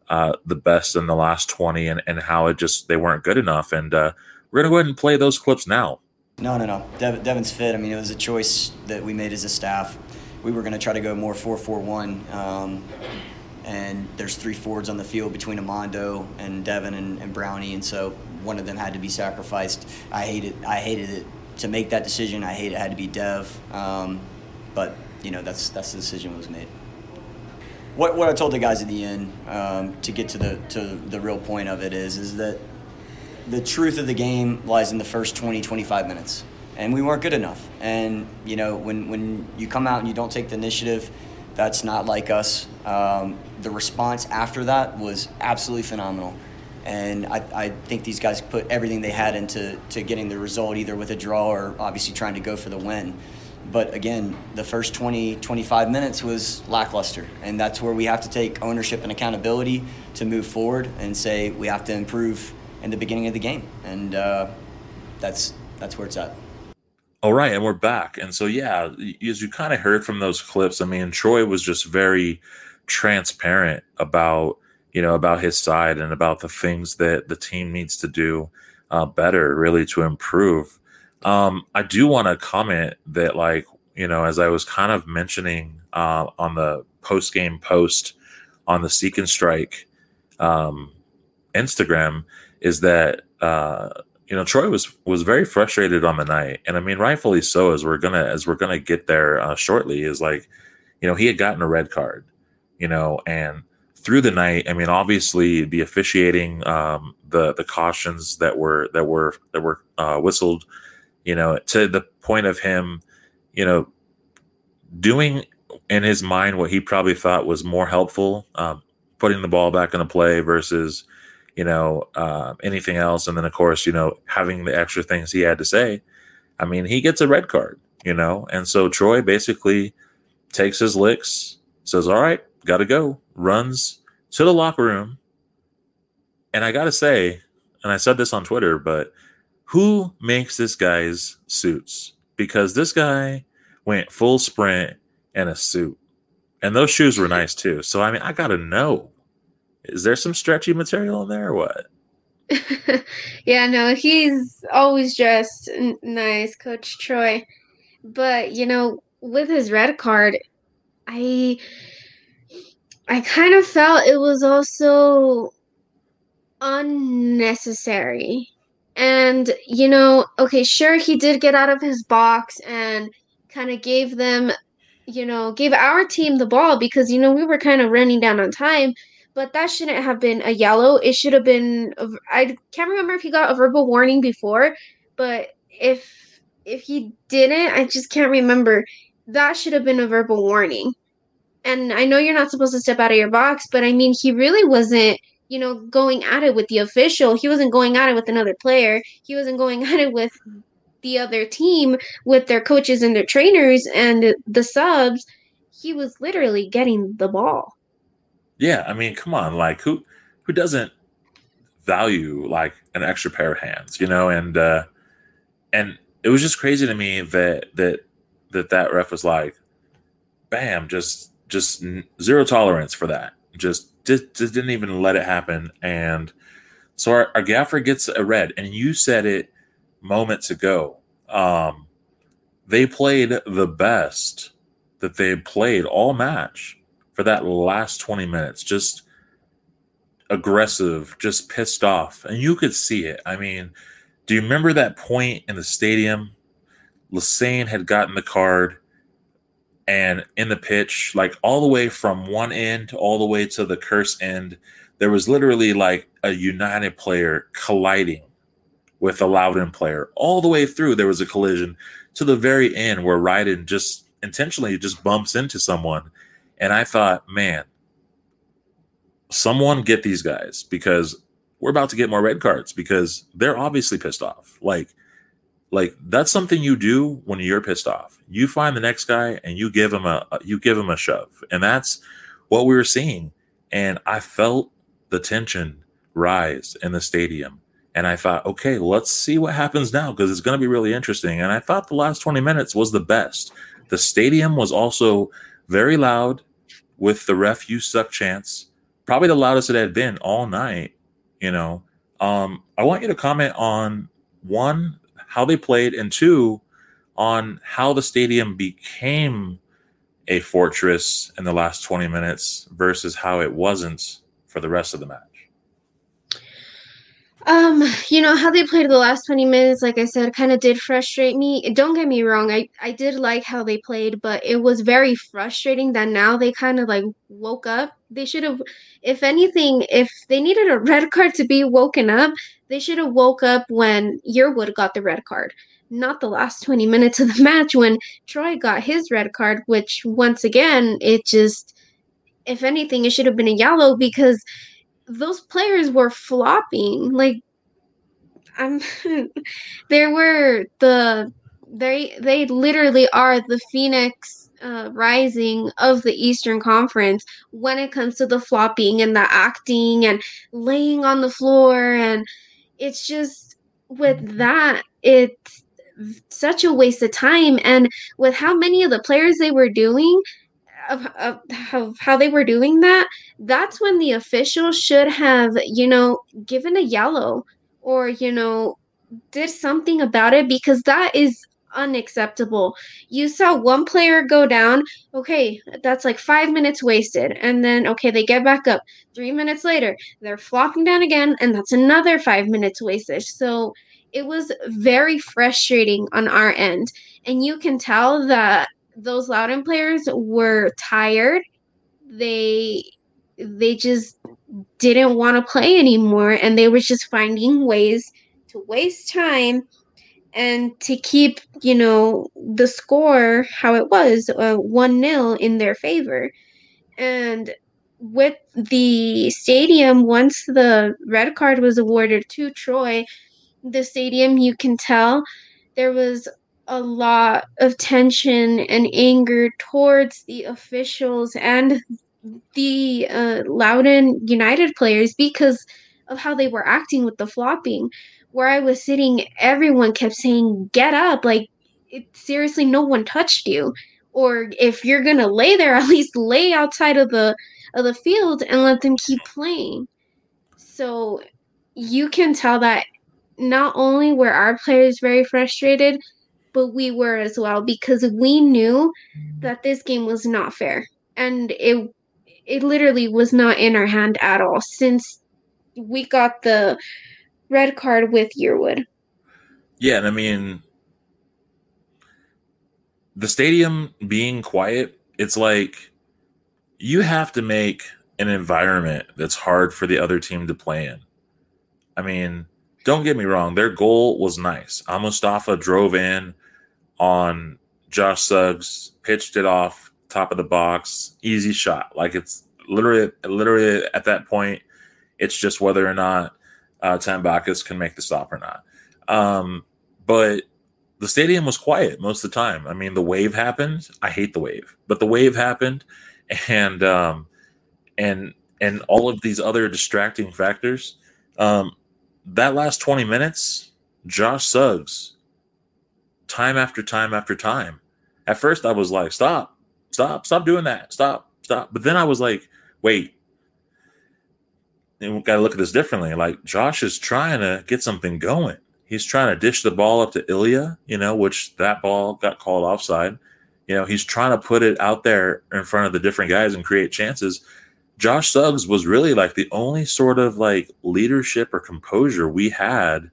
uh, the best in the last 20 and, and how it just, they weren't good enough. And uh, we're going to go ahead and play those clips now. No, no, no. Dev- Devon's fit. I mean, it was a choice that we made as a staff. We were going to try to go more 4 4 1. Um, and there's three forwards on the field between Amando and Devin and, and, Brownie, and so one of them had to be sacrificed. I hated I hated it to make that decision. I hate it had to be Dev, um, but you know that's that's the decision that was made. What, what I told the guys at the end um, to get to the to the real point of it is is that the truth of the game lies in the first 20, 25 minutes. And we weren't good enough. And, you know, when, when you come out and you don't take the initiative, that's not like us. Um, the response after that was absolutely phenomenal. And I, I think these guys put everything they had into to getting the result, either with a draw or obviously trying to go for the win. But again, the first 20, 25 minutes was lackluster. And that's where we have to take ownership and accountability to move forward and say we have to improve in the beginning of the game, and uh, that's that's where it's at. All right, and we're back. And so, yeah, as you kind of heard from those clips, I mean, Troy was just very transparent about you know about his side and about the things that the team needs to do uh, better, really, to improve. Um, I do want to comment that, like, you know, as I was kind of mentioning uh, on the post game post on the Seek and Strike um, Instagram, is that uh, you know Troy was was very frustrated on the night, and I mean rightfully so. As we're gonna as we're gonna get there uh, shortly, is like you know he had gotten a red card, you know, and through the night, I mean obviously the officiating, um, the the cautions that were that were that were uh, whistled, you know, to the point of him, you know, doing in his mind what he probably thought was more helpful, um, putting the ball back into play versus you know, uh, anything else. And then, of course, you know, having the extra things he had to say. I mean, he gets a red card, you know. And so Troy basically takes his licks, says, All right, got to go, runs to the locker room. And I got to say, and I said this on Twitter, but who makes this guy's suits? Because this guy went full sprint in a suit. And those shoes were nice too. So, I mean, I got to know is there some stretchy material in there or what? yeah, no, he's always dressed nice, Coach Troy. But you know, with his red card, I I kind of felt it was also unnecessary. And you know, okay, sure he did get out of his box and kind of gave them, you know, gave our team the ball because you know, we were kind of running down on time but that shouldn't have been a yellow. It should have been. I can't remember if he got a verbal warning before, but if if he didn't, I just can't remember. That should have been a verbal warning. And I know you're not supposed to step out of your box, but I mean, he really wasn't, you know, going at it with the official. He wasn't going at it with another player. He wasn't going at it with the other team, with their coaches and their trainers and the subs. He was literally getting the ball. Yeah, I mean, come on, like who who doesn't value like an extra pair of hands, you know? And uh and it was just crazy to me that that that that ref was like, bam, just just zero tolerance for that. Just just, just didn't even let it happen. And so our, our gaffer gets a red, and you said it moments ago. Um, they played the best that they played all match for that last 20 minutes, just aggressive, just pissed off. And you could see it. I mean, do you remember that point in the stadium? Lesesne had gotten the card and in the pitch, like all the way from one end to all the way to the curse end, there was literally like a United player colliding with a Loudoun player. All the way through, there was a collision to the very end where Ryden just intentionally just bumps into someone and I thought, man, someone get these guys because we're about to get more red cards because they're obviously pissed off. Like, like that's something you do when you're pissed off. You find the next guy and you give him a you give him a shove, and that's what we were seeing. And I felt the tension rise in the stadium. And I thought, okay, let's see what happens now because it's going to be really interesting. And I thought the last 20 minutes was the best. The stadium was also very loud with the ref you suck chance, probably the loudest it had been all night. You know, um, I want you to comment on one, how they played, and two, on how the stadium became a fortress in the last 20 minutes versus how it wasn't for the rest of the match. Um, you know how they played the last 20 minutes, like I said, kind of did frustrate me. Don't get me wrong, I I did like how they played, but it was very frustrating that now they kind of like woke up. They should have if anything, if they needed a red card to be woken up, they should have woke up when Yearwood got the red card, not the last 20 minutes of the match when Troy got his red card, which once again, it just if anything, it should have been a yellow because those players were flopping. Like I'm there were the they they literally are the Phoenix uh, Rising of the Eastern Conference when it comes to the flopping and the acting and laying on the floor and it's just with that it's such a waste of time and with how many of the players they were doing of, of, of how they were doing that, that's when the official should have, you know, given a yellow or, you know, did something about it because that is unacceptable. You saw one player go down, okay, that's like five minutes wasted. And then, okay, they get back up. Three minutes later, they're flopping down again, and that's another five minutes wasted. So it was very frustrating on our end. And you can tell that those Loudoun players were tired. They they just didn't want to play anymore and they were just finding ways to waste time and to keep, you know, the score how it was, uh, 1 0 in their favor. And with the stadium, once the red card was awarded to Troy, the stadium, you can tell there was a lot of tension and anger towards the officials and the uh, Loudoun United players because of how they were acting with the flopping where I was sitting, everyone kept saying, Get up. Like, it, seriously, no one touched you. Or if you're going to lay there, at least lay outside of the of the field and let them keep playing. So you can tell that not only were our players very frustrated, but we were as well because we knew that this game was not fair. And it it literally was not in our hand at all since we got the red card with Yearwood. Yeah, and I mean the stadium being quiet, it's like you have to make an environment that's hard for the other team to play in. I mean, don't get me wrong, their goal was nice. Mustafa drove in on Josh Suggs, pitched it off top of the box, easy shot. Like it's literally literally at that point, it's just whether or not uh, Tambakis can make the stop or not. Um, but the stadium was quiet most of the time. I mean, the wave happened. I hate the wave, but the wave happened, and um, and and all of these other distracting factors. Um, that last twenty minutes, Josh Suggs, time after time after time. At first, I was like, "Stop, stop, stop doing that, stop, stop." But then I was like, "Wait, and we got to look at this differently. Like Josh is trying to get something going. He's trying to dish the ball up to Ilija, you know, which that ball got called offside. You know, he's trying to put it out there in front of the different guys and create chances. Josh Suggs was really like the only sort of like leadership or composure we had,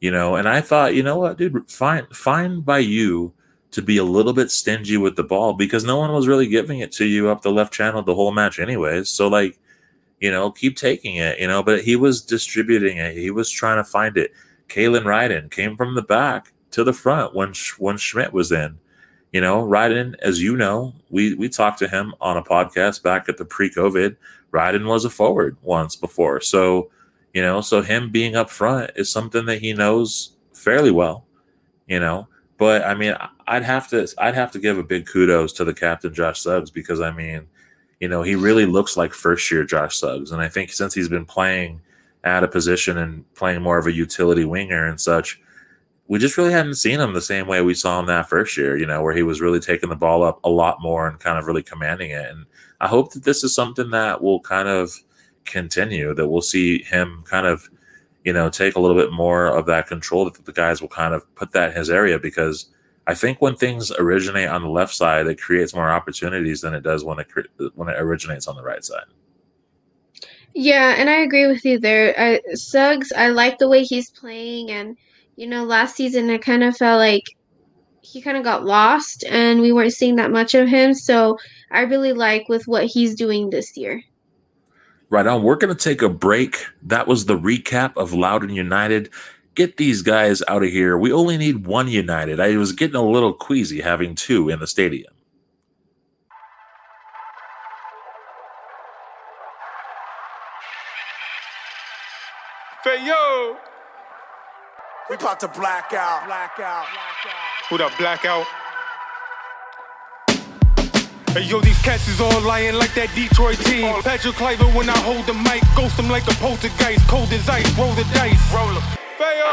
you know. And I thought, you know what, dude, fine, fine by you to be a little bit stingy with the ball because no one was really giving it to you up the left channel the whole match, anyways. So like you know, keep taking it, you know, but he was distributing it. He was trying to find it. Kalen Ryden came from the back to the front when when Schmidt was in. You know, Ryden, as you know, we we talked to him on a podcast back at the pre-COVID. Ryden was a forward once before, so you know, so him being up front is something that he knows fairly well. You know, but I mean, I'd have to I'd have to give a big kudos to the captain Josh Suggs because I mean, you know, he really looks like first year Josh Suggs. And I think since he's been playing at a position and playing more of a utility winger and such, we just really hadn't seen him the same way we saw him that first year, you know, where he was really taking the ball up a lot more and kind of really commanding it. And I hope that this is something that will kind of continue, that we'll see him kind of, you know, take a little bit more of that control, that the guys will kind of put that in his area because – I think when things originate on the left side, it creates more opportunities than it does when it when it originates on the right side. Yeah, and I agree with you there. I, Suggs, I like the way he's playing, and you know, last season I kind of felt like he kind of got lost, and we weren't seeing that much of him. So I really like with what he's doing this year. Right on. We're going to take a break. That was the recap of Loudoun United get these guys out of here. We only need one United. I was getting a little queasy having two in the stadium. Hey yo, we about to black out, black out, black out. Who that blackout? Hey yo, these cats is all lying like that Detroit team. Patrick Kluivert when I hold the mic, ghost them like a poltergeist, cold as ice, roll the dice, roll them. Fair.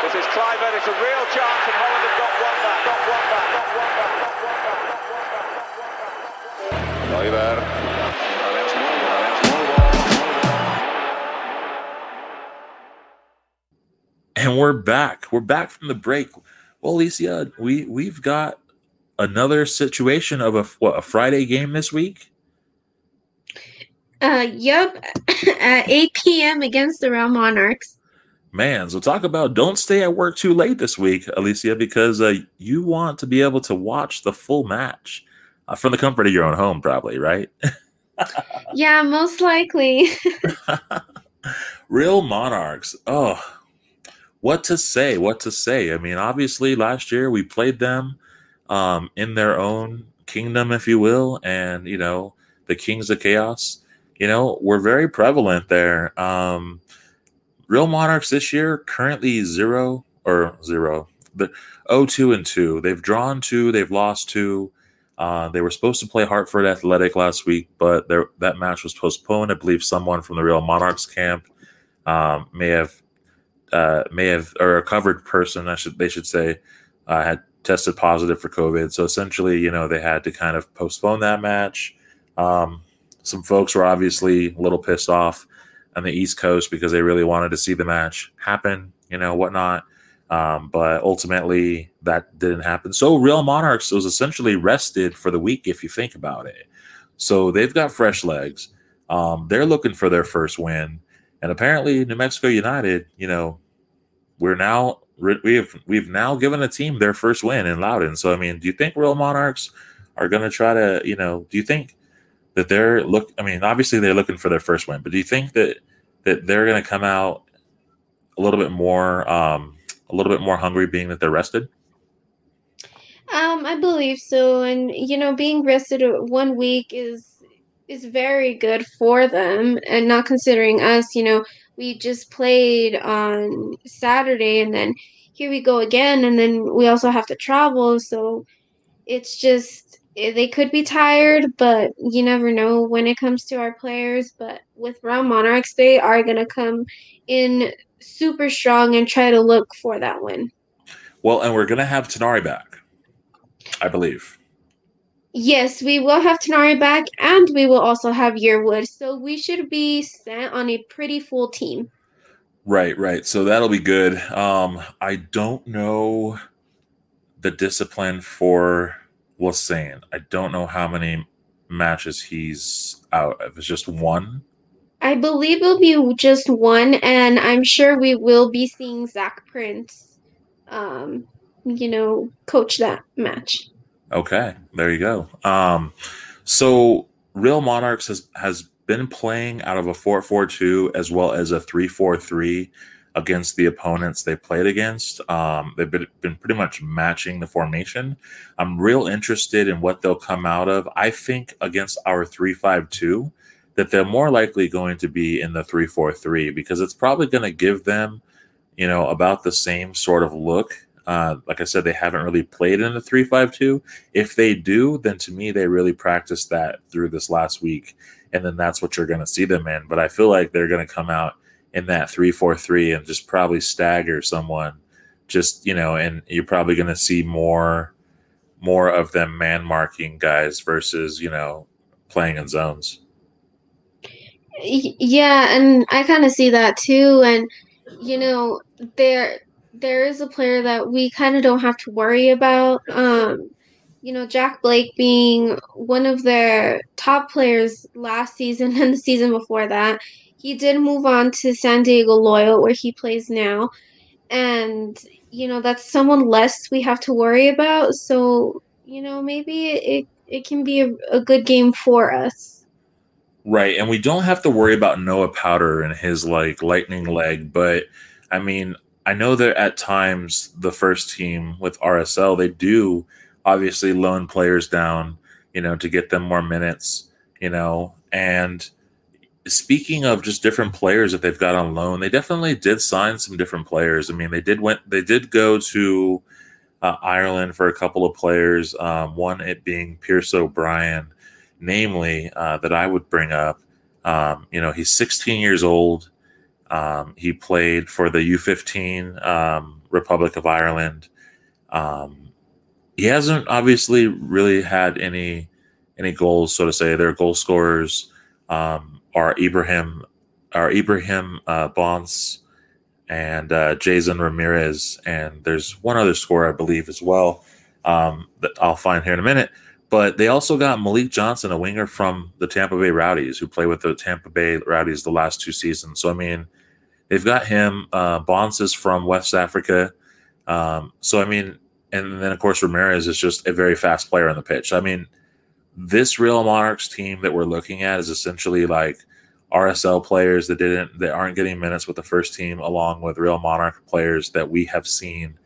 This is Kluivert, it's a real chance, and Holland have got one back, got one back, got one back, got one back, got one back. Kluivert. And we're back. We're back from the break. Well, Alicia, we we've got another situation of a what a Friday game this week. Uh, yep, at 8 p.m. against the Real Monarchs. Man, so talk about don't stay at work too late this week, Alicia, because uh, you want to be able to watch the full match uh, from the comfort of your own home, probably, right? yeah, most likely. Real Monarchs. Oh, what to say? What to say? I mean, obviously, last year we played them um, in their own kingdom, if you will, and you know the Kings of Chaos you know, we're very prevalent there. Um, Real Monarchs this year currently zero or zero, but 0 2 and 2. They've drawn two, they've lost two. Uh, they were supposed to play Hartford Athletic last week, but that match was postponed. I believe someone from the Real Monarchs camp um, may have uh, may have or a covered person, I should they should say, uh, had tested positive for COVID. So essentially, you know, they had to kind of postpone that match. Um, some folks were obviously a little pissed off on the East Coast because they really wanted to see the match happen, you know, whatnot. Um, but ultimately, that didn't happen. So, Real Monarchs was essentially rested for the week, if you think about it. So, they've got fresh legs. Um, they're looking for their first win. And apparently, New Mexico United, you know, we're now we have we've now given a team their first win in Loudoun. So, I mean, do you think Real Monarchs are going to try to, you know, do you think that they're look I mean, obviously they're looking for their first win, but do you think that that they're going to come out a little bit more um a little bit more hungry being that they're rested? Um, I believe so, and you know, being rested one week is is very good for them, and not considering us. You know, we just played on Saturday, and then here we go again, and then we also have to travel, so it's just Eh, they could be tired, but you never know when it comes to our players. But with Real Monarchs, they are going to come in super strong and try to look for that win. Well, and we're going to have Tinari back, I believe. Yes, we will have Tinari back, and we will also have Yearwood. So we should be set on a pretty full team. Right, right. So that'll be good. Um, I don't know the discipline for saying I don't know how many matches he's out. If it's just one. I believe it'll be just one, and I'm sure we will be seeing Zach Prince, um, you know, coach that match. Okay, there you go. Um, so Real Monarchs has has been playing out of a four four two as well as a three four three against the opponents they played against. Um, they've been, been pretty much matching the formation. I'm real interested in what they'll come out of. I think against our 352 that they're more likely going to be in the 343 because it's probably going to give them, you know, about the same sort of look. Uh, like I said, they haven't really played in the 352. If they do, then to me, they really practiced that through this last week. And then that's what you're going to see them in. But I feel like they're going to come out in that three four three and just probably stagger someone. Just you know, and you're probably going to see more more of them man marking guys versus you know playing in zones. Yeah, and I kind of see that too. And you know, there there is a player that we kind of don't have to worry about. Um, you know, Jack Blake being one of their top players last season and the season before that he did move on to San Diego Loyal, where he plays now. And, you know, that's someone less we have to worry about. So, you know, maybe it, it can be a, a good game for us. Right. And we don't have to worry about Noah Powder and his, like, lightning leg. But, I mean, I know that at times the first team with RSL, they do obviously loan players down, you know, to get them more minutes, you know, and – speaking of just different players that they've got on loan, they definitely did sign some different players. I mean, they did went they did go to uh, Ireland for a couple of players. Um, one it being Pierce O'Brien, namely uh, that I would bring up. Um, you know, he's 16 years old. Um, he played for the U15 um, Republic of Ireland. Um, he hasn't obviously really had any any goals, so to say. They're goal scorers. Um, are Ibrahim, are Ibrahim uh, Bonds and uh, Jason Ramirez, and there's one other scorer I believe as well um, that I'll find here in a minute. But they also got Malik Johnson, a winger from the Tampa Bay Rowdies, who played with the Tampa Bay Rowdies the last two seasons. So I mean, they've got him. Uh, Bonds is from West Africa. Um, so I mean, and then of course Ramirez is just a very fast player on the pitch. I mean, this Real Monarchs team that we're looking at is essentially like RSL players that didn't that aren't getting minutes with the first team, along with Real Monarch players that we have seen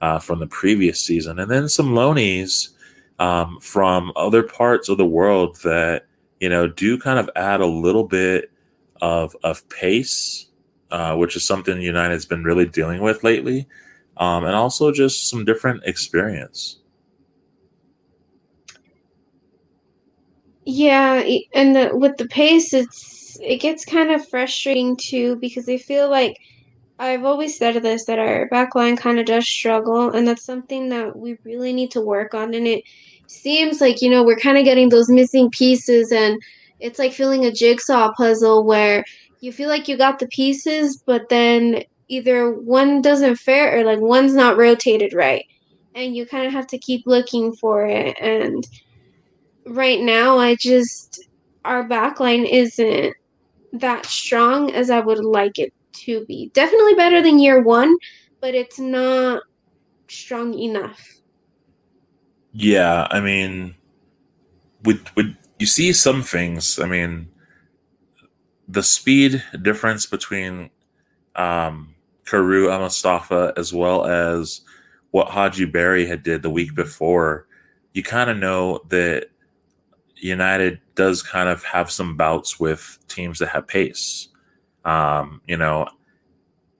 uh, from the previous season, and then some loanies um, from other parts of the world that you know do kind of add a little bit of of pace, uh, which is something United's been really dealing with lately, um, and also just some different experience. Yeah, and the, with the pace, it's it gets kind of frustrating too because I feel like I've always said this that our backline kind of does struggle, and that's something that we really need to work on. And it seems like you know we're kind of getting those missing pieces, and it's like feeling a jigsaw puzzle where you feel like you got the pieces, but then either one doesn't fit or like one's not rotated right, and you kind of have to keep looking for it. And right now, I just our backline isn't that strong as I would like it to be. Definitely better than year one, but it's not strong enough. Yeah, I mean, with with you see some things? I mean, the speed difference between um, Karu Mustafa as well as what Hadji Barry had did the week before. You kind of know that United does kind of have some bouts with teams that have pace. Um, you know,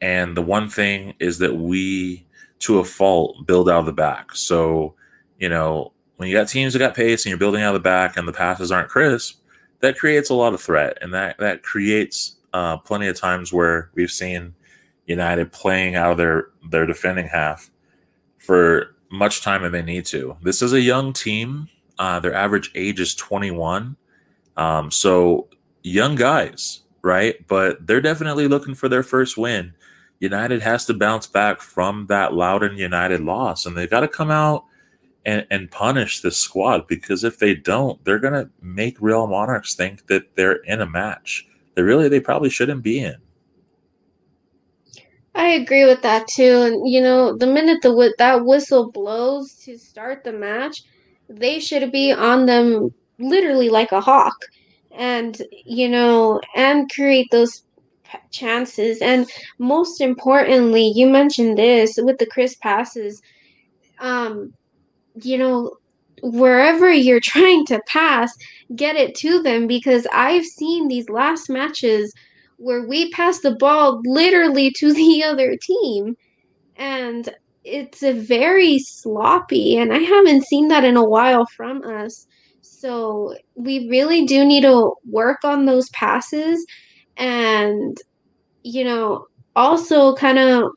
and the one thing is that we, to a fault, build out of the back. So, you know, when you got teams that got pace and you're building out of the back and the passes aren't crisp, that creates a lot of threat, and that that creates uh, plenty of times where we've seen United playing out of their their defending half for much time than they need to. This is a young team. Uh, their average age is 21. Um, so young guys right? But they're definitely looking for their first win. United has to bounce back from that Loudoun United loss, and they've got to come out and, and punish this squad because if they don't, they're going to make Real Monarchs think that they're in a match that really they probably shouldn't be in. I agree with that too. And you know, the minute the that whistle blows to start the match, they should be on them literally like a hawk and you know and create those chances and most importantly you mentioned this with the crisp passes um you know wherever you're trying to pass get it to them because i've seen these last matches where we pass the ball literally to the other team and it's a very sloppy and i haven't seen that in a while from us. So we really do need to work on those passes and, you know, also kind of,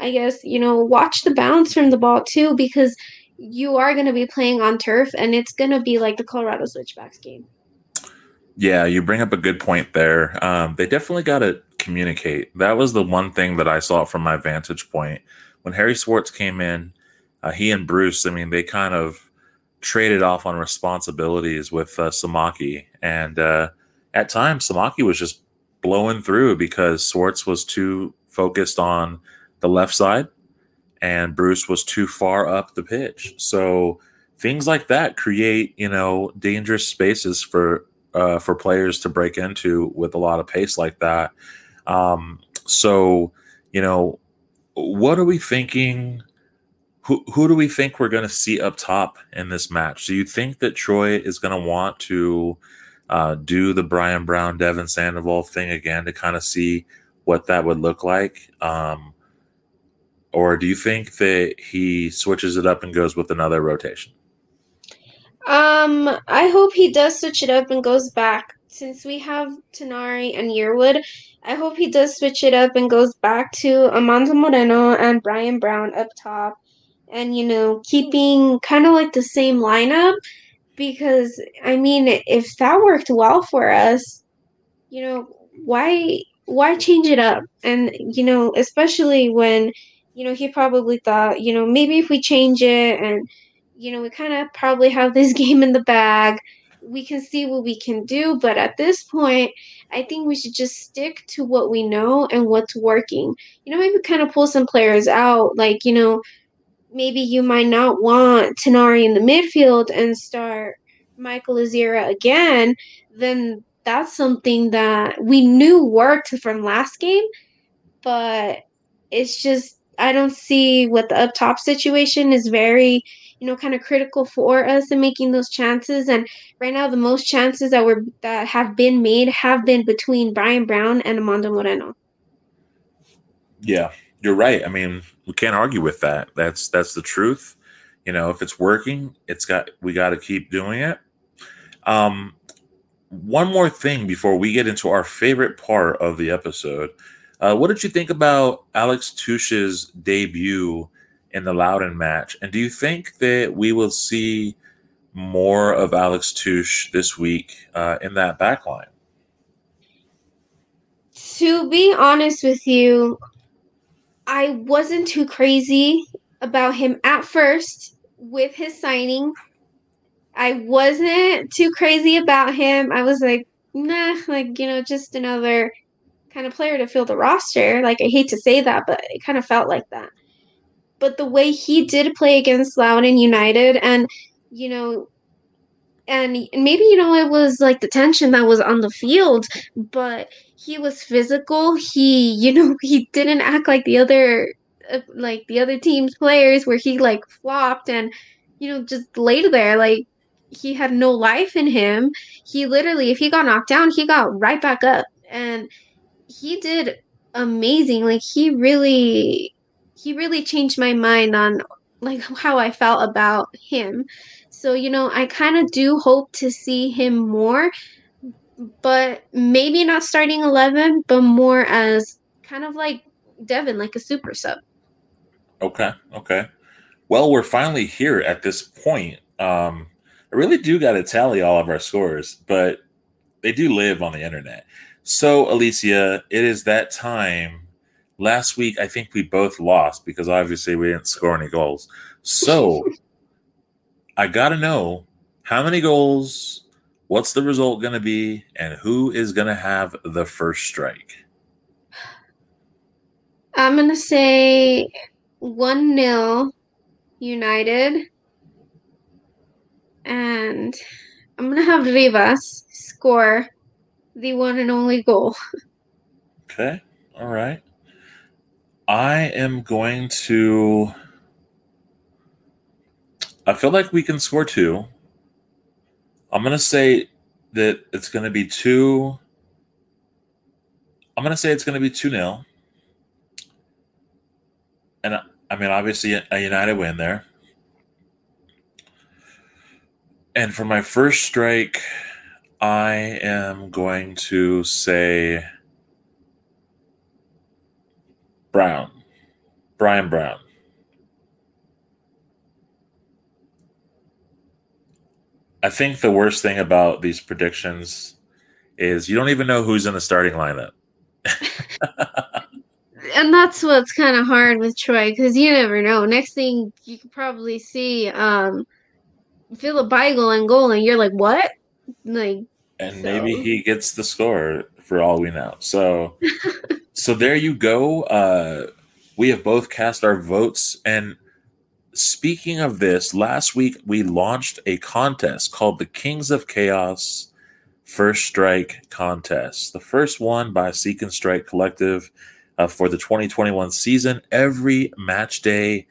I guess, you know, watch the bounce from the ball too, because you are going to be playing on turf and it's going to be like the Colorado Switchbacks game. Yeah, you bring up a good point there. Um, they definitely got to communicate. That was the one thing that I saw from my vantage point. When Harry Swartz came in, uh, he and Bruce, I mean, they kind of traded off on responsibilities with uh, Samaki, and uh, at times Samaki was just blowing through because Swartz was too focused on the left side, and Bruce was too far up the pitch. So things like that create, you know, dangerous spaces for uh, for players to break into with a lot of pace like that. Um, so, you know, what are we thinking? who who do we think we're going to see up top in this match? Do you think that Troy is going to want to uh, do the Brian Brown, Devon Sandoval thing again to kind of see what that would look like? Um, or do you think that he switches it up and goes with another rotation? Um, I hope he does switch it up and goes back. Since we have Tinari and Yearwood, I hope he does switch it up and goes back to Amando Moreno and Brian Brown up top and you know keeping kind of like the same lineup because I mean if that worked well for us, you know why why change it up? And, you know, especially when, you know, he probably thought, you know, maybe if we change it and, you know, we kind of probably have this game in the bag, we can see what we can do. But at this point, I think we should just stick to what we know and what's working. You know, maybe kind of pull some players out, like, you know, maybe you might not want Tinari in the midfield and start Michael Azira again, then that's something that we knew worked from last game, but it's just I don't see what the up top situation is very, you know, kind of critical for us in making those chances. And right now, the most chances that were that have been made have been between Brian Brown and Amando Moreno. Yeah, you're right. I mean, we can't argue with that. That's that's the truth. You know, if it's working, it's got we got to keep doing it. Um, one more thing before we get into our favorite part of the episode. Uh, what did you think about Alex Tuch's debut in the Loudoun match? And do you think that we will see more of Alex Tuch this week uh, in that backline? To be honest with you, I wasn't too crazy about him at first with his signing. I wasn't too crazy about him. I was like, nah, like, you know, just another kind of player to fill the roster. Like, I hate to say that, but it kind of felt like that. But the way he did play against Loudoun United and, you know, and maybe, you know, it was like the tension that was on the field, but he was physical. He, you know, he didn't act like the other uh, like the other team's players where he like flopped and you know just laid there like he had no life in him. He literally if he got knocked down, he got right back up and he did amazing. Like he really he really changed my mind on like how I felt about him. So, you know, I kind of do hope to see him more but maybe not starting 11, but more as kind of like Devon, like a super sub. Okay. Okay. Well, we're finally here at this point. Um, I really do got to tally all of our scores, but they do live on the internet. So, Alicia, it is that time. Last week, I think we both lost because obviously we didn't score any goals. So, I got to know how many goals what's the result going to be, and who is going to have the first strike? I'm going to say 1 0 United. And I'm going to have Rivas score the one and only goal. Okay. All right. I am going to. I feel like we can score two. I'm gonna say that it's gonna be two. I'm gonna say it's gonna be two 0 and I mean obviously a United win there. And for my first strike, I am going to say Brown, Brian Brown. I think the worst thing about these predictions is you don't even know who's in the starting lineup. and that's what's kind of hard with Troy because you never know. Next thing you could probably see um, Philip Beigl and goal, and you're like, what? Like, and so. maybe he gets the score for all we know. So, so there you go. Uh, we have both cast our votes, and speaking of this, last week we launched a contest called the Kings of Chaos First Strike Contest. The first one by Seek and Strike Collective uh, for the 2021 season. Every match day,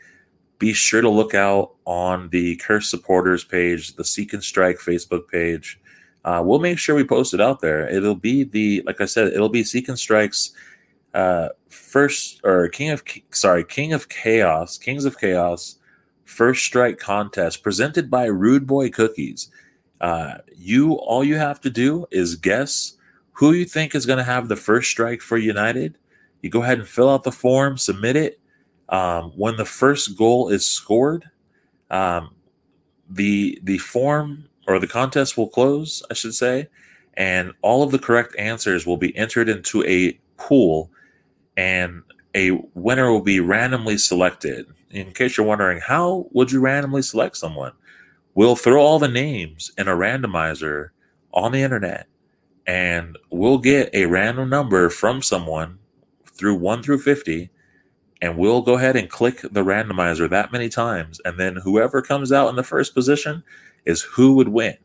be sure to look out on the Curse Supporters page, the Seek and Strike Facebook page. Uh, we'll make sure we post it out there. It'll be the, like I said, it'll be Seek and Strike's uh, first or King of sorry King of Chaos, Kings of Chaos First Strike contest presented by Rude Boy Cookies. Uh, you all you have to do is guess who you think is going to have the first strike for United. You go ahead and fill out the form, submit it. Um, when the first goal is scored, um, the the form or the contest will close, I should say, and all of the correct answers will be entered into a pool, and a winner will be randomly selected. In case you're wondering, how would you randomly select someone? We'll throw all the names in a randomizer on the internet, and we'll get a random number from someone through 1 through 50 and we'll go ahead and click the randomizer that many times and then whoever comes out in the first position is who would win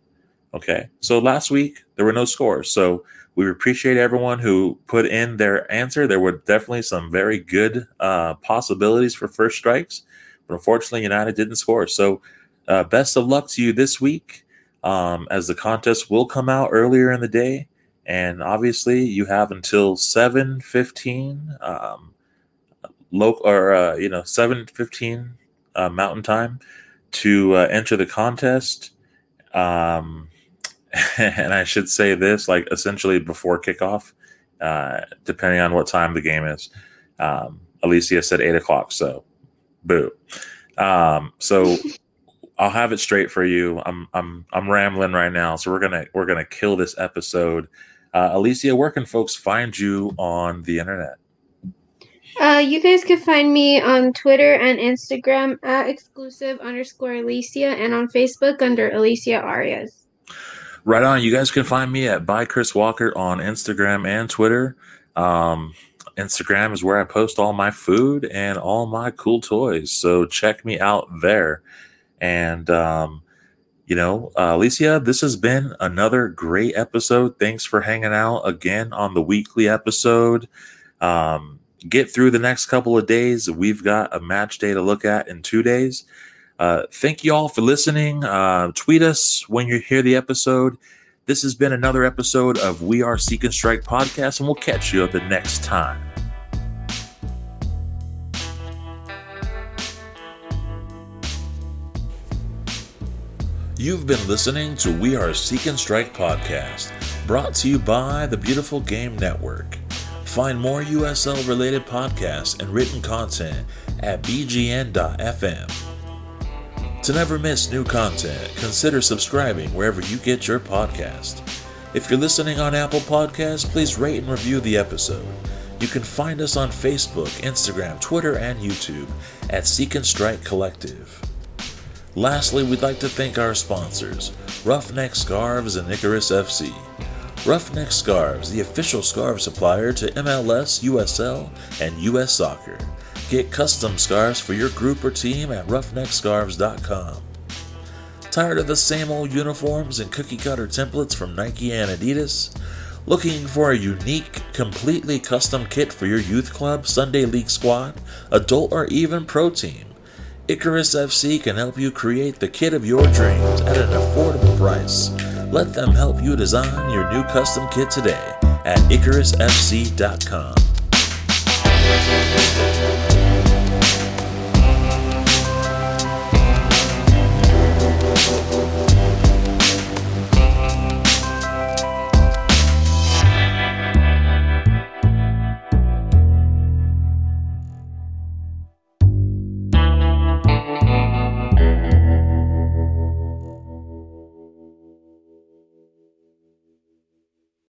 okay? So last week there were no scores. So we appreciate everyone who put in their answer. There were definitely some very good uh, possibilities for first strikes but unfortunately united didn't score. So uh, best of luck to you this week um, as the contest will come out earlier in the day. And obviously you have until seven fifteen, um, local or uh, you know 7 15 uh, mountain time to uh, enter the contest um, and i should say this like essentially before kickoff uh, depending on what time the game is um, alicia said 8 o'clock so boo um, so I'll have it straight for you. I'm I'm I'm rambling right now, so we're gonna we're gonna kill this episode. Uh, Alicia, where can folks find you on the internet? Uh, you guys can find me on Twitter and Instagram at exclusive underscore Alicia and on Facebook under Alicia Arias. Right on. You guys can find me at by Chris Walker on Instagram and Twitter. Um, Instagram is where I post all my food and all my cool toys. So check me out there. And, um, you know, uh, Alicia, this has been another great episode. Thanks for hanging out again on the weekly episode. Um, get through the next couple of days. We've got a match day to look at in two days. Uh, thank you all for listening. Uh, tweet us when you hear the episode. This has been another episode of We Are Seek and Strike podcast, and we'll catch you the next time. You've been listening to We Are Seek and Strike podcast, brought to you by the Beautiful Game Network. Find more USL related podcasts and written content at bgn.fm. To never miss new content, consider subscribing wherever you get your podcast. If you're listening on Apple Podcasts, please rate and review the episode. You can find us on Facebook, Instagram, Twitter, and YouTube at Seek and Strike Collective. Lastly, we'd like to thank our sponsors, Roughneck Scarves and Icarus FC. Roughneck Scarves, the official scarf supplier to MLS, USL, and US Soccer. Get custom scarves for your group or team at roughneckscarves.com. Tired of the same old uniforms and cookie cutter templates from Nike and Adidas? Looking for a unique, completely custom kit for your youth club, Sunday league squad, adult, or even pro team? Icarus FC can help you create the kit of your dreams at an affordable price. Let them help you design your new custom kit today at IcarusFC.com.